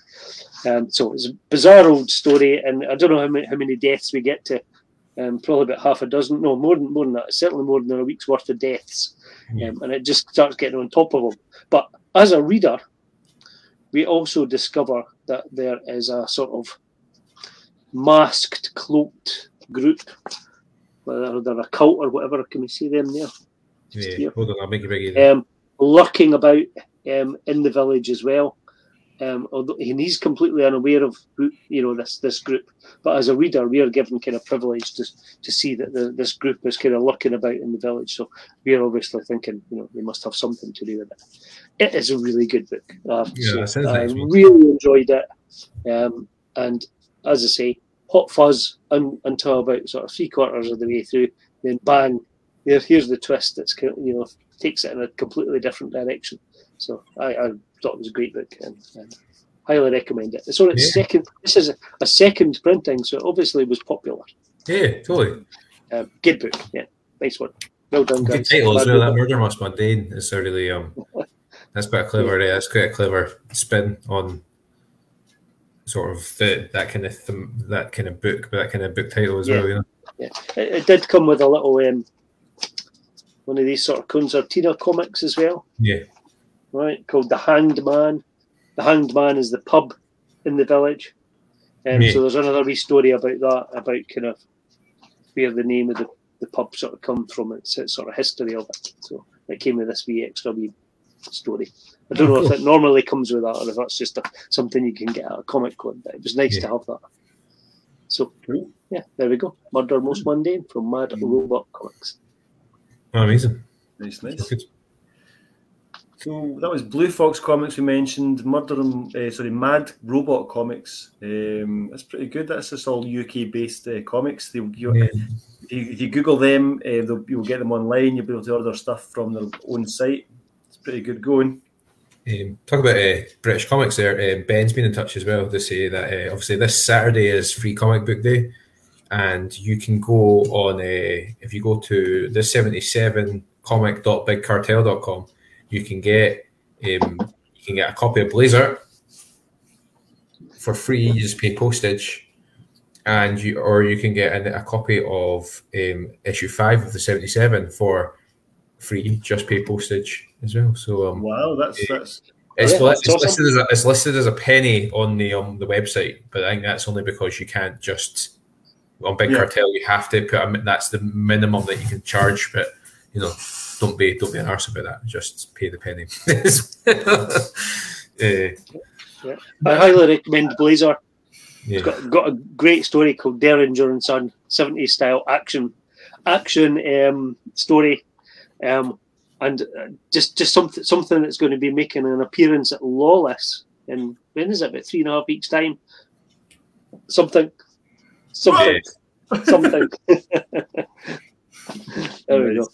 Um, so it's a bizarre old story, and I don't know how many, how many deaths we get to. Um, probably about half a dozen. No, more than more than that. Certainly more than a week's worth of deaths, Yeah. um, and it just starts getting on top of them. But as a reader, we also discover that there is a sort of masked, cloaked group, whether they're a cult or whatever. Can we see them there? yeah, hold on, I'll make it big. um, lurking about um, in the village as well. Um, although and he's completely unaware of who you know this this group, but as a reader, we are given kind of privilege to to see that the, this group is kind of lurking about in the village. So we are obviously thinking, you know, they must have something to do with it. It is a really good book. I Yeah, sounds I really enjoyed it, um, and as I say, hot fuzz un, until about sort of three quarters of the way through. Then bang, there, here's the twist. That's kind of, you know takes it in a completely different direction. So I, I thought it was a great book and, and highly recommend it. It's on its Yeah. second. This is a, a second printing, so it obviously was popular. Yeah, totally. Um, good book, yeah, nice one. Well done, Good guys. title as well. we That murder most mundane is a really um. [LAUGHS] That's quite a clever. Yeah, that's quite a clever spin on sort of the, that kind of th- that kind of book, but that kind of book title as Yeah. well. You know. It, it did come with a little um, one of these sort of concertina comics as well. Yeah. Right? Called the Hanged Man. The Hanged Man is the pub in the village, and Yeah. so there's another wee story about that, about kind of where the name of the, the pub sort of come from. It's, it's sort of history of it. So it came with this wee extra wee story. I don't know if it normally comes with that or if that's just a, something you can get at a comic con, but it was nice to have that. So Cool. yeah, there we go. Murder Most Mundane from Mad Robot Comics. Oh, amazing. Nice, nice. So that was Blue Fox Comics we mentioned, Murder and uh, sorry, Mad Robot Comics. Um, that's pretty good. That's just all UK based uh, comics. They, you, Yeah. if, you, if you Google them, uh, you'll get them online. You'll be able to order stuff from their own site. It's pretty good going. Um, talk about uh, British comics there. Uh, Ben's been in touch as well to say that uh, obviously this Saturday is free comic book day, and you can go on uh, if you go to the 77 comic.bigcartel.com, you can get um, you can get a copy of Blazer for free. You just pay postage, and you or you can get an, a copy of um, issue five of the 77 for free. Just pay postage as well. So um, Wow, that's that's it's, Yeah, that's it's awesome. listed as a, it's listed as a penny on the um, the website, but I think that's only because you can't just on Big Yeah. Cartel you have to put a, that's the minimum that you can charge. But you know, don't be don't be an arse about that. Just pay the penny. [LAUGHS] uh, I highly recommend Blazer. yeah. It's got, got a great story called Derringer and Son, 70s style action action um, story. Um, and uh, just just something something that's going to be making an appearance at Lawless in when is it about three and a half weeks time? Something, something, something. [LAUGHS] there we go.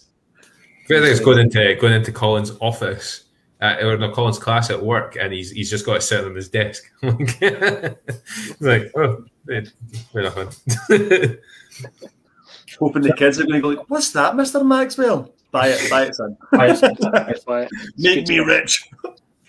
I think it's going into going into Colin's office. Uh, or no, Colin's class at work, and he's he's just got to sit on his desk. [LAUGHS] He's like, oh, we're [LAUGHS] hoping the kids are going to go like, "What's that, Mister Maxwell? Buy it, buy it, son. buy it, That's why it's Make me rich."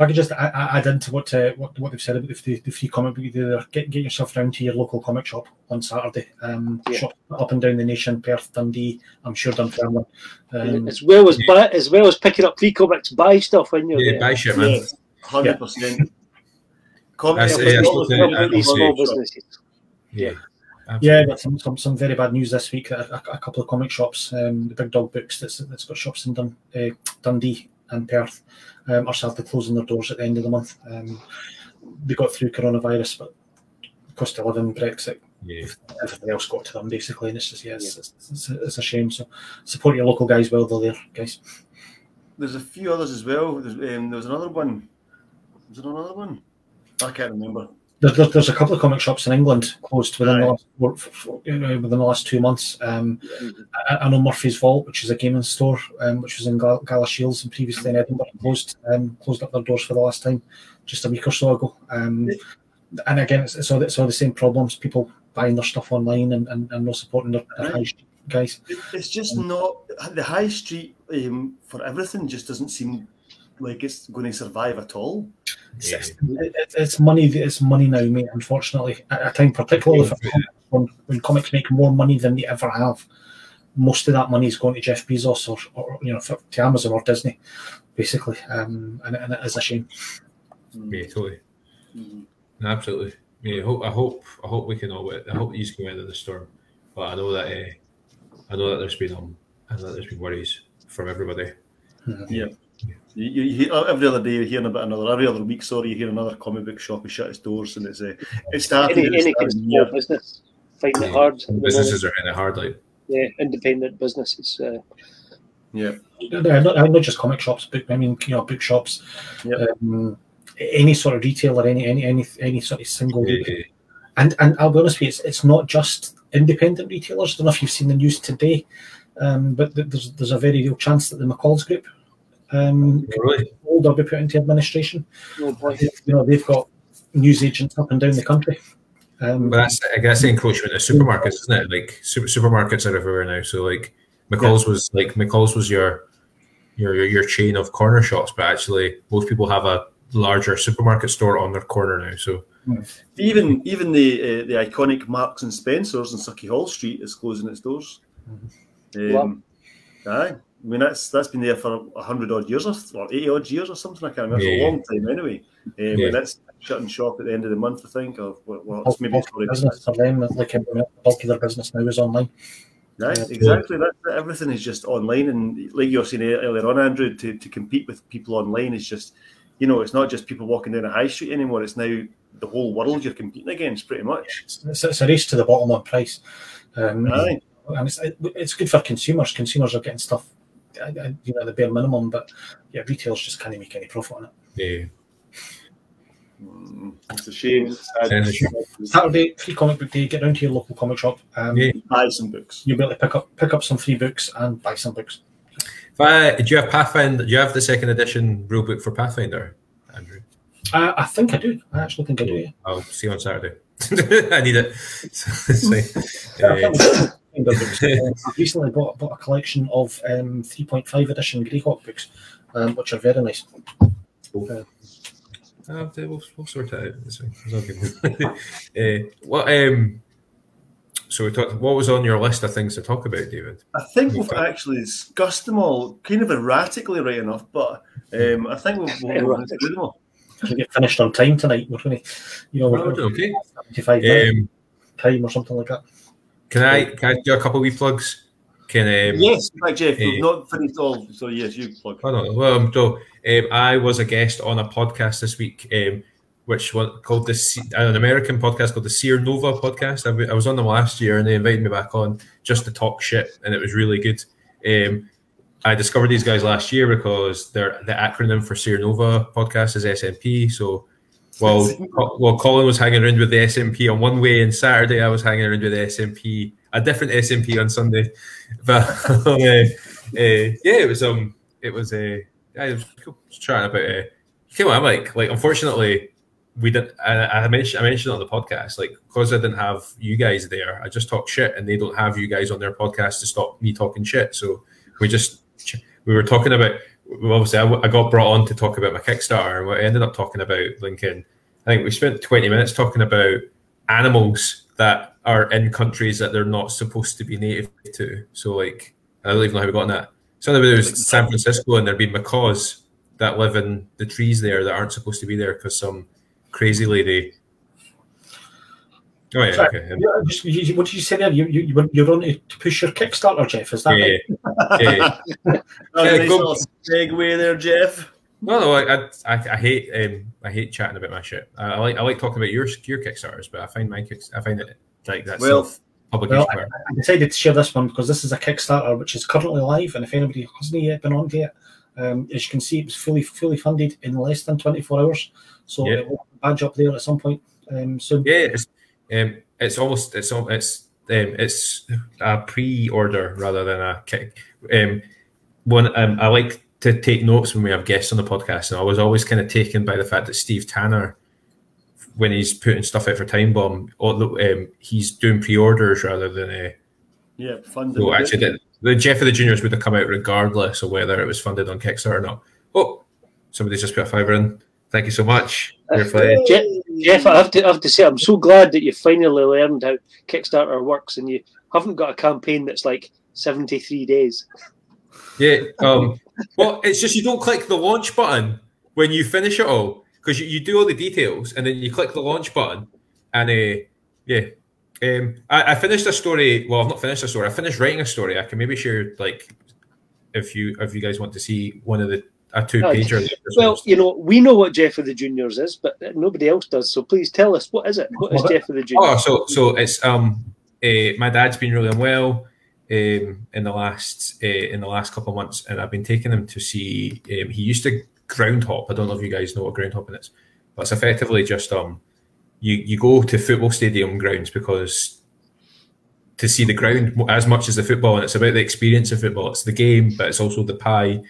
I could just a- a- add into what uh, what what they've said about the, the free comic book there. Get get yourself down to your local comic shop on Saturday. Um, Yeah. shop up and down the nation, Perth, Dundee. I'm sure Dunfermline. Um, as well as buy, as well as picking up free comics, buy stuff when you're yeah, there. buy shit, man. Yeah, hundred percent. That's- Yeah, yeah, but that's all- what all I- I these see. small businesses. Yeah, Yeah, got some, some some very bad news this week. A, a, a couple of comic shops, um, the Big Dog Books that's, that's got shops in Dun, uh, Dundee and Perth, um, are sadly closing their doors at the end of the month. Um, they got through coronavirus, but cost of living, Brexit, yeah. everything else got to them basically, and it's just yeah, it's, it's, it's, it's a shame. So support your local guys while they're there, guys. There's a few others as well. There's, um, there was another one. Was there another one? I can't remember. There, there, there's a couple of comic shops in England closed within the last four- f- f- you know, within the last two months. Um, I, I know Murphy's Vault, which is a gaming store, um, which was in Gal- Galashiels and previously in Edinburgh, closed um, closed up their doors for the last time, just a week or so ago. Um, and again, it's, it's, all, it's all the same problems: people buying their stuff online and, and, and not supporting their, their high street guys. It's just not the high street um, for everything. Just doesn't seem like it's going to survive at all. It's, it's, it's money. It's money now, mate. Unfortunately, at a time particularly for comics, when, when comics make more money than they ever have, most of that money is going to Jeff Bezos or, or you know for, to Amazon or Disney, basically. Um, and, and it is a shame. Yeah, totally. Mhm. Absolutely. Yeah, I hope, I hope, I hope we can all. I hope these can weather the storm. But I know that, uh, I know that there's been, um, I know that there's been worries from everybody. Yeah. You, you, you every other day you're hearing about another. Every other week, sorry, you hear another comic book shop has shut its doors, and it's uh, it started. Any, any kind of of the year. small business finding it Yeah. hard. at the moment. Businesses are in it hard, like Yeah, independent businesses. Uh, Yeah, Yeah, not, not just comic shops, but I mean, you know, bookshops, Yep. um, any sort of retailer, any any any any sort of single. yeah, And and I'll be honest with you, it's, it's not just independent retailers. I don't know if you've seen the news today, um, but th- there's there's a very real chance that the McColl's Group um, really. older be put into administration. Oh boy. You know, they've got news agents up and down the country. Um, But that's I guess the encroachment of supermarkets, isn't it? Like super, supermarkets are everywhere now. So like McColl's was like McColl's was your your your your chain of corner shops, but actually most people have a larger supermarket store on their corner now. So Even even the uh, the iconic Marks and Spencers in Sauchiehall Street is closing its doors. Um, Aye, I mean that's that's been there for a hundred odd years or, or eighty odd years or something. I can't remember. It's Yeah. a long time anyway. Um, Yeah. And that's shutting shop at the end of the month, I think, or what? what bulk- maybe bulk it's of business for them, like bulk of their business now is online. Right, Yeah. exactly. That, that everything is just online, and like you were saying earlier on, Andrew, to, to compete with people online is just, you know, it's not just people walking down a high street anymore. It's now the whole world you're competing against, pretty much. It's, it's a race to the bottom on price. Um, Aye. and it's, it, it's good for consumers. Consumers are getting stuff, you know, the bare minimum, but yeah, retailers just can't make any profit on it. yeah, Mm, It's a shame. It's sad. A shame. Saturday, free comic book day. Get down to your local comic shop. Um, Yeah. Buy some books. You'll be able to pick up pick up some free books and buy some books. If I, do you have Pathfinder? Do you have the second edition rule book for Pathfinder, Andrew? Uh, I think I do. I actually think I do. Yeah. I'll see you on Saturday. [LAUGHS] I need it. [LAUGHS] So, [LAUGHS] Yeah, I uh, think I books. Uh, [LAUGHS] I've recently bought, bought a collection of um, 3.5 edition Greyhawk books, um, which are very nice. Uh, we'll, we'll sort it out. It's, it's all [LAUGHS] good. uh, what um, so we talked. What was on your list of things to talk about, David? I think we've Okay. actually discussed them all, kind of erratically, right enough, but um, I think we've, we've gone through them all. We get finished on time tonight. We're going to, you know, Oh, we're going okay. 75 minutes Um, time or something like that. Can I can I do a couple of wee plugs? Can um, Yes, fact, Jeff, we've not finished all, so yes, you plug. I don't know. Well, um, so um, I was a guest on a podcast this week, um, which was called this an American podcast called the Sear Nova podcast. I was on them last year, and they invited me back on just to talk shit, and it was really good. Um, I discovered these guys last year because they're the acronym for Sear Nova podcast is SMP. So while while Colin was hanging around with the SMP on one way, and Saturday I was hanging around with the SMP, a different SMP on Sunday. [LAUGHS] But uh, uh, yeah, it was um, it was a uh, yeah, it was cool. Chatting about uh, came on like like unfortunately we didn't. I, I mentioned I mentioned on the podcast like because I didn't have you guys there, I just talk shit, and they don't have you guys on their podcast to stop me talking shit. So we just we were talking about. Obviously, I, got brought on to talk about my Kickstarter, and we ended up talking about Lincoln. I think we spent twenty minutes talking about animals that are in countries that they're not supposed to be native to. So, like, I don't even know how we got on that. It was San Francisco, and there'd be macaws that live in the trees there that aren't supposed to be there because some crazy lady. Oh yeah, Sorry. okay. Yeah, you- you- what did you say there? You, you, you were- you're on to to push your Kickstarter, Jeff. Is that Yeah, right? yeah, yeah. Yeah, [LAUGHS] a nice go- little segue there, Jeff. No, no, I, I, I I hate, um, I hate chatting about my shit. I, I like, I like talking about your your Kickstarters, but I find my kicks, I find it like that's Well- self public Well, use. I decided to share this one because this is a Kickstarter which is currently live, and if anybody hasn't yet been on to it, um, as you can see, it was fully fully funded in less than 24 hours. So Yeah. it will badge up there at some point um, soon. Yeah, it's, um, it's almost, it's, it's, um, it's a pre-order rather than a kick. Um, one, um, I like to take notes when we have guests on the podcast, and I was always kind of taken by the fact that Steve Tanner, when he's putting stuff out for Time Bomb, although um, he's doing pre-orders rather than uh, Yeah, fun. So actually, the, the Jeff of the Juniors would have come out regardless of whether it was funded on Kickstarter or not. Oh, somebody's just put a fiver in. Thank you so much. You're fine. Jeff, Jeff, I have to I have to say, I'm so glad that you finally learned how Kickstarter works, and you haven't got a campaign that's like 73 days. Yeah. Um, well, it's just you don't click the launch button when you finish it all because you, you do all the details and then you click the launch button and uh, yeah. Um, I, I finished a story. Well, I've not finished a story. I finished writing a story. I can maybe share like if you if you guys want to see one of the a two pager. Well, you know, we know what Jeff of the Juniors is, but nobody else does. So please tell us what is it? What is Well, Jeff of the Juniors? Oh, so so it's um uh, my dad's been really unwell um in the last uh, in the last couple of months, and I've been taking him to see. Um, he used to ground hop. I don't know if you guys know what ground hopping is, but it's effectively just um you you go to football stadium grounds because to see the ground as much as the football, and it's about the experience of football. It's the game, but it's also the pie,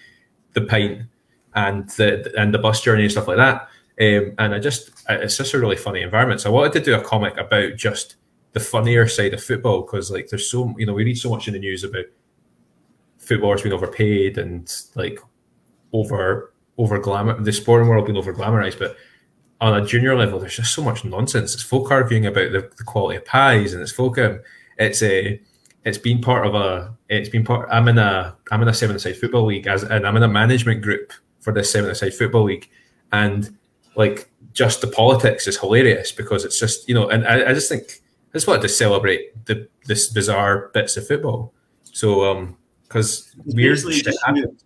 the pint, and the and the bus journey and stuff like that. Um, and I just it's just a really funny environment. So I wanted to do a comic about just the funnier side of football because like there's so you know we read so much in the news about footballers being overpaid and like over over glamour the sporting world being over glamorized, but on a junior level, there's just so much nonsense. It's folk arguing about the, the quality of pies, and it's folk. Um, it's a. It's been part of a. It's been part. I'm in a. I'm in a seven-side football league, as and I'm in a management group for this seven-side football league, and like just the politics is hilarious because it's just you know, and I, I just think I just wanted to celebrate the this bizarre bits of football. So um, because weird shit happens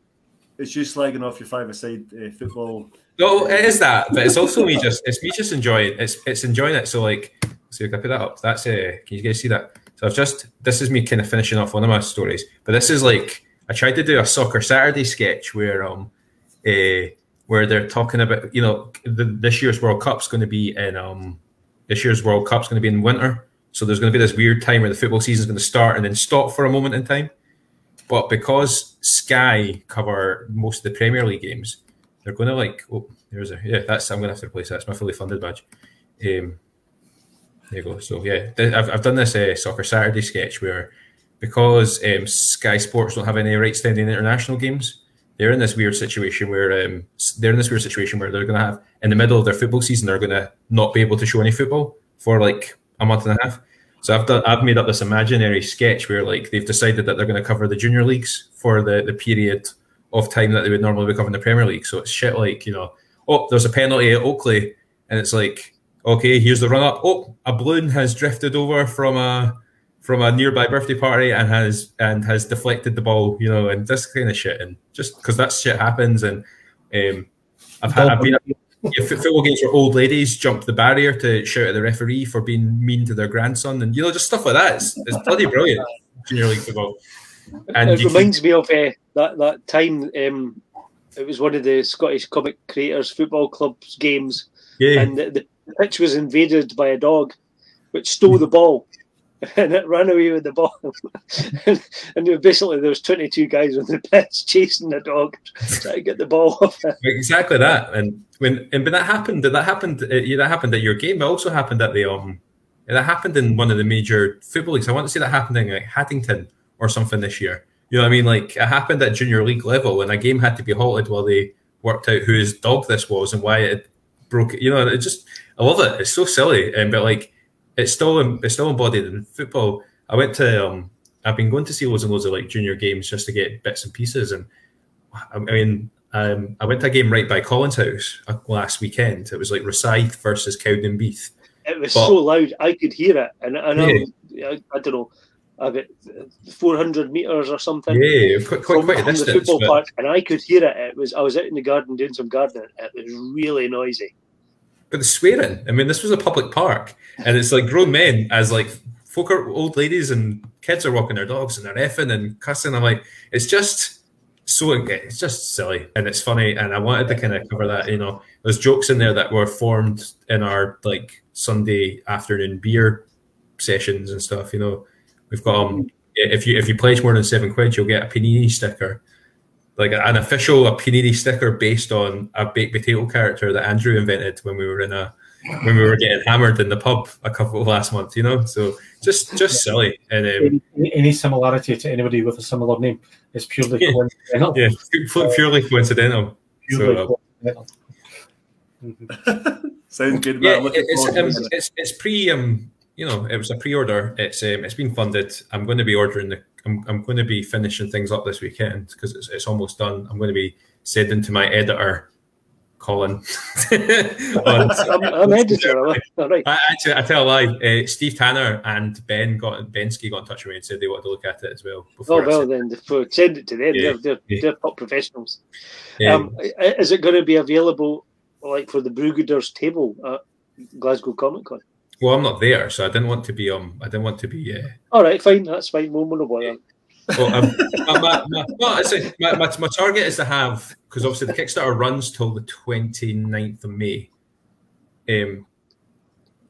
it's just slagging off your five-a-side uh, football. No, it is that, but it's also me just it's me just enjoying it's it's enjoying it. So like, so I put that up. That's uh, can you guys see that? So I've just this is me kind of finishing off one of my stories, but this is like I tried to do a soccer Saturday sketch where um, uh, where they're talking about you know the, this year's World Cup's going to be in um, this year's World Cup's going to be in winter, so there's going to be this weird time where the football season is going to start and then stop for a moment in time. But because Sky cover most of the Premier League games, they're going to like. Oh, there's a yeah. That's I'm going to have to replace that. It's my fully funded badge. Um, there you go. So yeah, I've, I've done this uh, soccer Saturday sketch where because um, Sky Sports don't have any rights to any international games, they're in this weird situation where um, they're in this weird situation where they're going to have in the middle of their football season they're going to not be able to show any football for like a month and a half. So I've done I've made up this imaginary sketch where like they've decided that they're going to cover the junior leagues for the the period of time that they would normally be covering the Premier League. So it's shit like you know, oh, there's a penalty at Oakley, and it's like, okay, here's the run up. Oh, a balloon has drifted over from a from a nearby birthday party and has and has deflected the ball, you know, and this kind of shit, and just because that shit happens, and um, I've had I've been yeah, football games where old ladies jump the barrier to shout at the referee for being mean to their grandson, and you know, just stuff like that. It's, it's bloody brilliant, junior league football. And it reminds can... me of uh, that that time. Um, it was one of the Scottish Comic Creators Football Club's games, yeah. and the, the pitch was invaded by a dog, which stole the ball [LAUGHS] and it ran away with the ball. [LAUGHS] and, basically, there was 22 guys on the [LAUGHS] pitch chasing the dog, trying to get the ball off it. Exactly that. And when and when that happened, that happened. Uh, that happened at your game. It also happened at the um. That happened in one of the major football leagues. I want to see that happening at Haddington or something this year. You know what I mean? Like it happened at junior league level, and a game had to be halted while they worked out whose dog this was and why it broke. You know, it just I love it. It's so silly, and but like it's still it's still embodied in football. I went to um, I've been going to see loads and loads of like junior games just to get bits and pieces, and I mean um, I went to a game right by Collins House uh, last weekend. It was like Rosyth versus Cowdenbeath. It was but, so loud I could hear it, and, and yeah. I, I don't know about 400 meters or something. Yeah, quite, quite, from, quite a distance, the football but... park, and I could hear it. It was I was out in the garden doing some gardening. It was really noisy but the swearing. I mean, this was a public park, and it's like grown men as like folk are old ladies and kids are walking their dogs and they're effing and cussing. I'm like, it's just so it's just silly and it's funny. And I wanted to kind of cover that. You know, there's jokes in there that were formed in our like Sunday afternoon beer sessions and stuff. You know, we've got um, if you if you pledge more than seven quid, you'll get a panini sticker like an official a panini sticker based on a baked potato character that Andrew invented when we were in a when we were getting hammered in the pub a couple of last month, you know. So just just silly. And um, any, any, similarity to anybody with a similar name is purely yeah, coincidental. Yeah, purely coincidental. Purely so, coincidental. [LAUGHS] Sounds good. Yeah, it's, um, it's, it's pre um you know it was a pre-order. It's um, it's been funded. I'm going to be ordering the I'm, I'm going to be finishing things up this weekend because it's, it's almost done. I'm going to be sending to my editor, Colin. [LAUGHS] on, [LAUGHS] I'm, I'm editor. All right. I, actually, I tell a lie. Uh, Steve Tanner and Ben got Bensky got in touch with me and said they wanted to look at it as well. Oh well, then send it to them. Yeah, they're they're, yeah. they're top professionals. Yeah. Um, is it going to be available like for the Brewgooders table at Glasgow Comic Con? Well, I'm not there, so I didn't want to be. Um, I didn't want to be. Uh... All right, fine. That's fine. More bother. Well, um, my, my, my, well, my, my, my, target is to have because obviously the Kickstarter runs till the 29th of May. Um,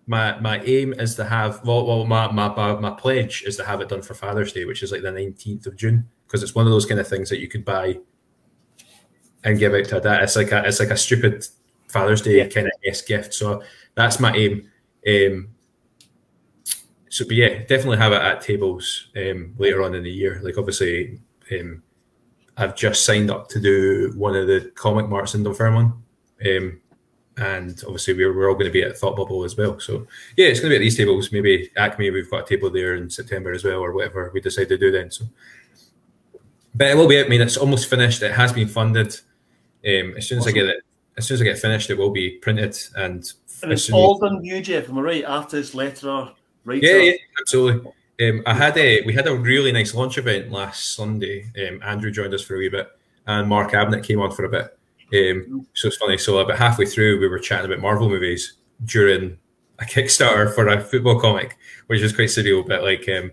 my my aim is to have well, well my, my my pledge is to have it done for Father's Day, which is like the 19th of June, because it's one of those kind of things that you could buy and give out to a dad. It's like a it's like a stupid Father's Day Yeah. kind of s gift. So that's my aim. Um, so, but yeah, definitely have it at tables um, later on in the year. Like obviously, um, I've just signed up to do one of the comic marts in Dunfermline. Um, and obviously we're, we're all going to be at Thought Bubble as well. So yeah, it's going to be at these tables. Maybe Acme, we've got a table there in September as well, or whatever we decide to do then. So, but it will be. I mean, it's almost finished. It has been funded. Um, as soon as I get it, as soon as I get finished, it will be printed. And, And it's all done you, Jeff. Am I right? Artist, letterer, writer. yeah, yeah, absolutely. Um, I had a we had a really nice launch event last Sunday. Um, Andrew joined us for a wee bit, and Mark Abnett came on for a bit. Um, so it's funny. So about halfway through, we were chatting about Marvel movies during a Kickstarter for a football comic, which was quite surreal. But like um,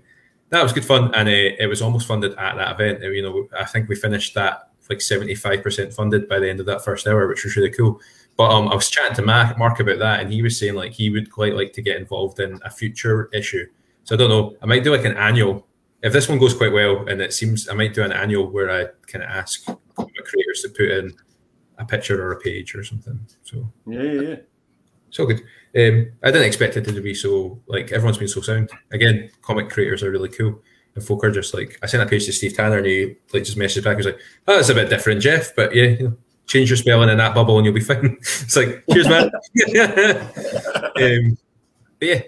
that was good fun, and uh, it was almost funded at that event. Uh, You know, I think we finished that like seventy five percent funded by the end of that first hour, which was really cool. But um, I was chatting to Mark, Mark about that, and he was saying like he would quite like to get involved in a future issue. So I don't know. I might do like an annual. If this one goes quite well, and it seems I might do an annual where I kind of ask comic creators to put in a picture or a page or something. So yeah, yeah. yeah. so good. Um, I didn't expect it to be so like everyone's been so sound. Again, comic creators are really cool, and folk are just like I sent a page to Steve Tanner, and he like just messaged back. He was like, "Oh, it's a bit different, Jeff, but yeah, you know, change your spelling in that bubble, and you'll be fine." [LAUGHS] it's like, cheers, man. [LAUGHS] um, but yeah,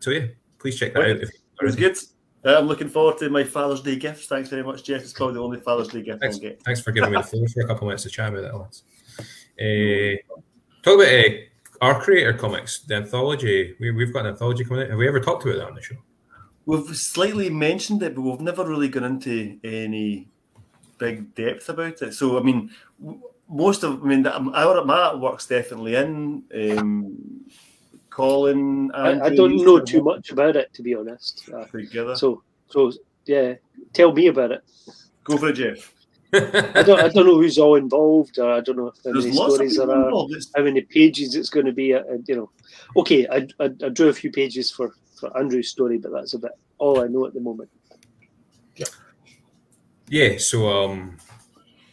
so yeah, please check that out. If It was good. Uh, I'm looking forward to my Father's Day gifts. Thanks very much, Jeff. It's probably the only Father's Day gift Thanks, I'll get. thanks for giving me the floor for a couple of minutes to chat about that, Lance. Uh, talk about uh, our creator comics, the anthology. We, we've got an anthology coming out. Have we ever talked about that on the show? We've slightly mentioned it, but we've never really gone into any big depth about it. So, I mean, most of, I mean, our my artwork's definitely in. Um, Colin, I, I don't know too much about it, to be honest. Uh, Together. so, so yeah, tell me about it. Go for it, Jeff. I don't, I don't know who's all involved, or I don't know how There's many stories people there are, how many pages it's going to be. Uh, you know, okay, I, I, I drew a few pages for for Andrew's story, but that's about all I know at the moment. Yeah, so um,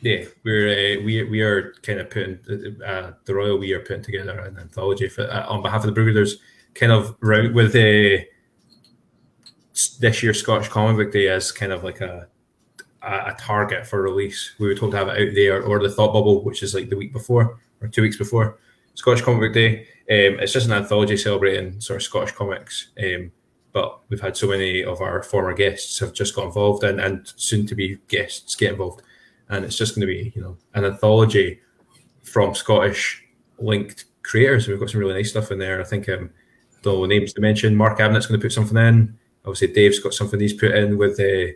yeah, we're uh, we we are kind of putting uh, the Royal. We are putting together an anthology for uh, on behalf of the Brewers, kind of route with uh, this year's Scottish Comic Book Day as kind of like a, a a target for release. We were told to have it out there or the Thought Bubble, which is like the week before or two weeks before Scottish Comic Book Day. Um, it's just an anthology celebrating sort of Scottish comics. Um, but we've had so many of our former guests have just got involved and, and soon to be guests get involved. And it's just going to be, you know, an anthology from Scottish linked creators. We've got some really nice stuff in there. I think um, the names to mention, Mark Abnett's going to put something in. Obviously, Dave's got something he's put in with uh,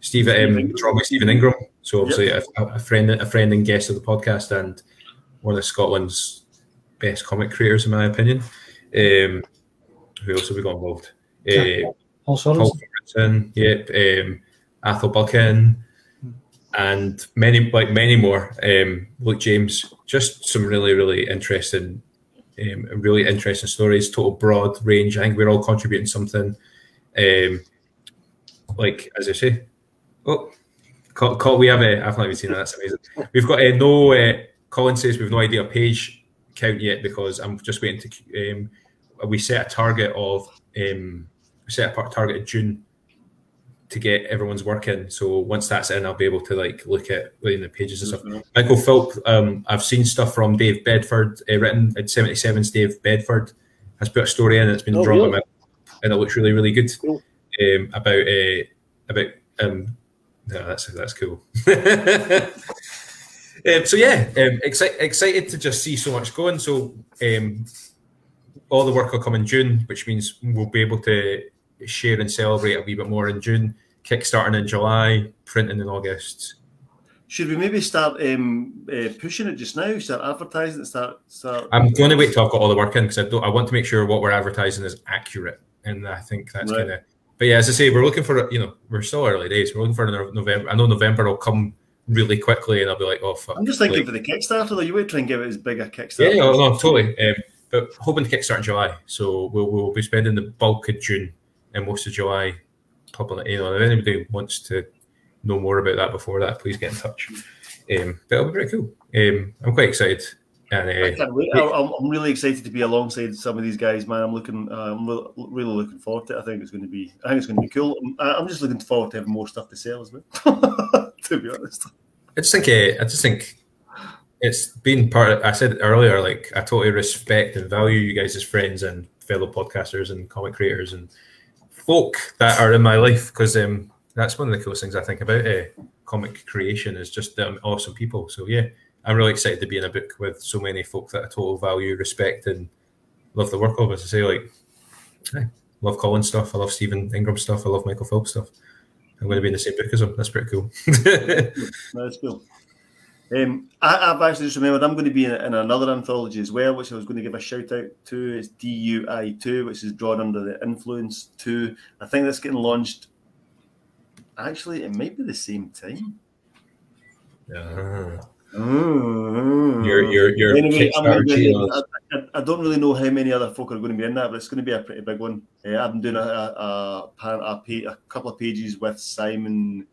Steve, um, Ingram. Stephen Ingram. So obviously, a, a friend, a friend and guest of the podcast, and one of Scotland's best comic creators, in my opinion. Um, who else have we got involved? Uh, All sorts. Paul Robertson, yep, um, Athol Buchan, and many like many more. Um, Luke James, just some really really interesting, um, really interesting stories. Total broad range. I think we're all contributing something. Um, like as I say, oh, call, call, we have a. I've not even seen that. That's amazing. We've got a no. Uh, Colin says we've no idea page count yet because I'm just waiting to. Um, we set a target of um, set a target of June to get everyone's work in. So once that's in, I'll be able to like look at like, the pages and stuff. Michael Philp, um, I've seen stuff from Dave Bedford uh, written at 77's. Dave Bedford has put a story in. It's been Oh, drawn really? and it looks really really good. Cool. Um, about uh, about um, no, that's that's cool. [LAUGHS] Um, so yeah, um, exci- excited to just see so much going. So um, all the work will come in June, which means we'll be able to share and celebrate a wee bit more in June. Kickstarting in July, printing in August. Should we maybe start um, uh, pushing it just now? Start advertising. Start. Start. I'm going to wait till I've got all the work in because I don't. I want to make sure what we're advertising is accurate, and I think that's Right. kind of. But yeah, as I say, we're looking for you know we're still early days. We're looking for November. I know November will come really quickly, and I'll be like, oh fuck. I'm just thinking Like- for the Kickstarter though. You would try and give it as big a Kickstarter. yeah, no, totally. Um, but hoping to kickstart in July, so we'll, we'll be spending the bulk of June and most of July. Public, you know, if anybody wants to know more about that before that, please get in touch. Um, but it'll be pretty cool. um, I'm quite excited. And I uh, can't wait. I- I'm, I'm really excited to be alongside some of these guys, man. I'm looking, uh, I'm re- really looking forward to it. I think it's going to be, I think it's going to be cool. I- I'm just looking forward to having more stuff to sell as well. [LAUGHS] to be honest, I just think uh, I just think it's been part. Of, I said earlier, like I totally respect and value you guys as friends and fellow podcasters and comic creators and folk that are in my life because um, that's one of the coolest things I think about uh, comic creation is just awesome people. So yeah, I'm really excited to be in a book with so many folk that I total value, respect, and love the work of. As I say, like I love Colin stuff, I love Stephen Ingram stuff, I love Michael Philp's stuff. I'm going to be in the same book as him. That's pretty cool. [LAUGHS] that's cool. Um, I, I've actually just remembered I'm going to be in, in another anthology as well, which I was going to give a shout out to. It's DUI2, which is drawn under the Influence 2. I think that's getting launched. Actually, it might be the same time. Ah. Mm. Your your your Anyway, I'm gonna Kickstarter be- geos. I, I- I don't really know how many other folk are going to be in that, but it's going to be a pretty big one. Uh, I've been doing a a, a, a couple of pages with Simon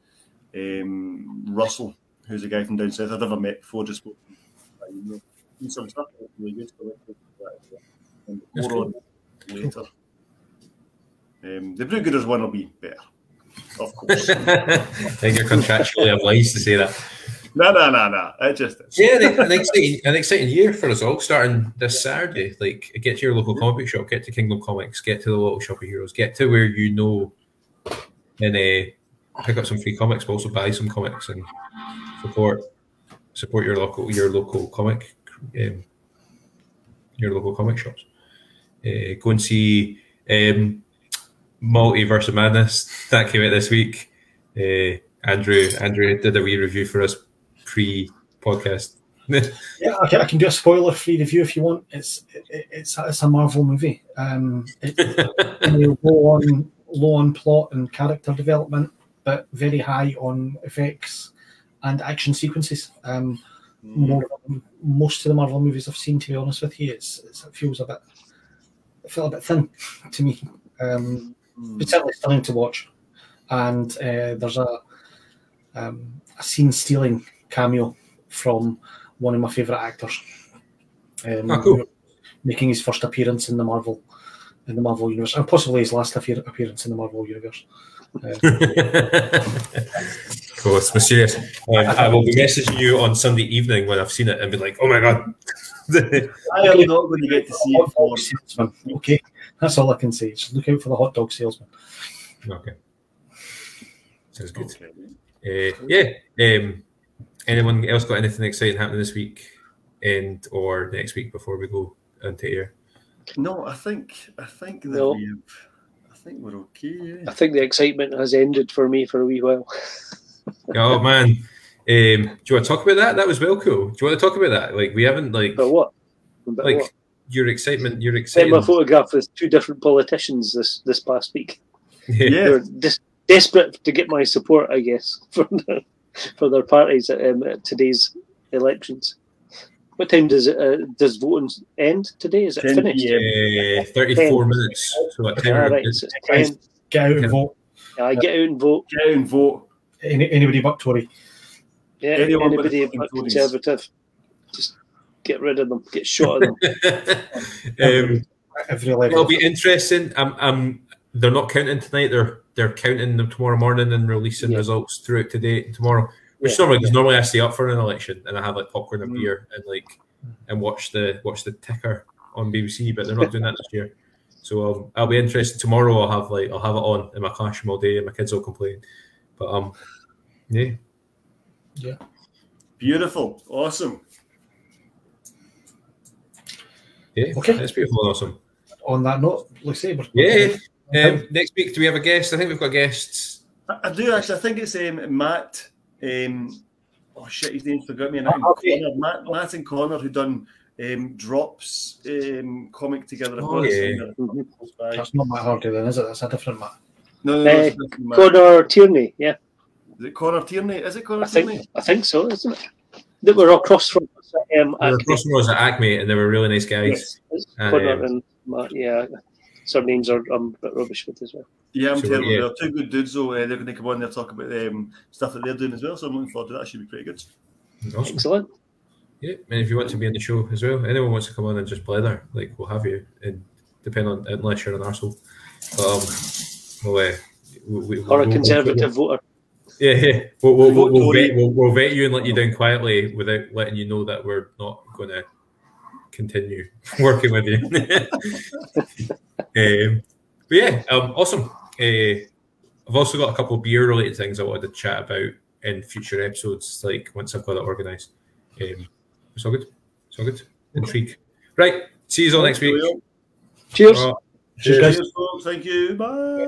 um, Russell, who's a guy from down south I've never met before. Just spoken. Uh, you know, some stuff really good. So let's look at that as well. And That's more on later. Um, the Brewgooders one will be better, of course. [LAUGHS] I think you're contractually obliged to say that. no, no, no, no. It just is. Yeah, an, an exciting, an exciting year for us all, starting this Saturday. Like, get to your local comic book shop, get to Kingdom Comics, get to the local shop of heroes, get to where you know, and uh, pick up some free comics, but also buy some comics and support support your local your local comic um, your local comic shops. Uh, go and see um, Multiverse of Madness that came out this week. Uh, Andrew Andrew did a wee review for us pre podcast. [LAUGHS] Yeah, I can, I can do a spoiler-free review if you want. It's it, it's it's a Marvel movie. Um, it's [LAUGHS] low on low on plot and character development, but very high on effects and action sequences. Um, more most of the Marvel movies I've seen, to be honest with you, it's, it's it feels a bit it felt a bit thin [LAUGHS] to me. Um, it's certainly stunning to watch, and uh, there's a um, a scene stealing cameo from one of my favourite actors. Um, [LAUGHS] Oh, cool. Making his first appearance in the Marvel in the Marvel universe, and possibly his last appear- appearance in the Marvel universe. Uh, cool, it's mysterious. Um, I will be messaging you on Sunday evening when I've seen it and be like, "Oh my god!" [LAUGHS] I am not going to get to see it hot for dog salesman. Okay, that's all I can say. Just look out for the hot dog salesman. okay, sounds good. Okay. Uh, yeah. Um, anyone else got anything exciting happening this week and or next week before we go into air? No, I think I think that No. we have. I think we're okay. I think the excitement has ended for me for a wee while. [LAUGHS] Oh man, um, do you want to talk about that? That was well cool. Do you want to talk about that? Like we haven't like But what? But like what? your excitement. Your Sent excitement. my photograph with two different politicians this this past week. Yeah. Yeah. They were des- desperate to get my support, I guess, [LAUGHS] for the, for their parties at, um, at today's elections. What time does it uh, does voting end today? Is it 10 finished? p.m. Uh, Thirty-four minutes. So what time? Ah, right, so it's 10. Get out and Yeah. vote. I get out and vote. Get out and vote. Any, anybody but Tory. Yeah, Anyone anybody but conservative, just get rid of them. Get shot of them. [LAUGHS] um, Every level. It'll be interesting. I'm, I'm, they're not counting tonight. They're they're counting them tomorrow morning and releasing Yeah. results throughout today and tomorrow. Which Yeah. normally because normally I stay up for an election and I have like popcorn and Mm. beer and like and watch the watch the ticker on BBC, but they're not doing that this year. [LAUGHS] So um, I'll be interested tomorrow. I'll have like I'll have it on in my classroom all day and my kids will complain. But um, yeah, yeah, Beautiful. Awesome. yeah, Okay. that's beautiful and awesome. On that note, let's say we're Yeah. Um, next week, do we have a guest? I think we've got guests. I, I do actually. I think it's um, Matt. Um, oh shit, his name's forgot me now. Oh, okay. Connor, Matt, Matt and Connor who done um, drops um, comic together. Oh, yeah. Mhm. That's not Matt Hardy then, is it? That's a different Matt. No, no, no, Uh, it's Matt. Connor Tierney, yeah, Is it Connor Tierney? Is it Connor I think Tierney? I think so, isn't it? That we're across from us at, um, We were Acme. across from us at Acme, and they were really nice guys. Yes, And, Connor um, and Matt. Yeah, surnames are I'm a bit rubbish with as well. Yeah, I'm So, terrible. yeah. They're two good dudes, though. Uh, they're going to come on there and talk about um, stuff that they're doing as well. So I'm looking forward to that. Should be pretty good. Awesome. Excellent. Yeah, and if you want to be on the show as well, anyone wants to come on and just blather, like we'll have you. And depend on unless you're an arsehole. Um, we'll, uh, we, we, Or a we'll- conservative voter. Yeah, yeah. We'll, we'll, we'll, we'll, vet, we'll, we'll vet you and let you down quietly without letting you know that we're not going to continue [LAUGHS] working with you. [LAUGHS] um, but yeah, um, awesome. Uh, I've also got a couple of beer related things I wanted to chat about in future episodes, like once I've got it organised. Um, it's all good. It's all good. Intrigue. Right. See you all next week. Cheers, Cheers. Uh, Cheers, guys. Thank you. Bye.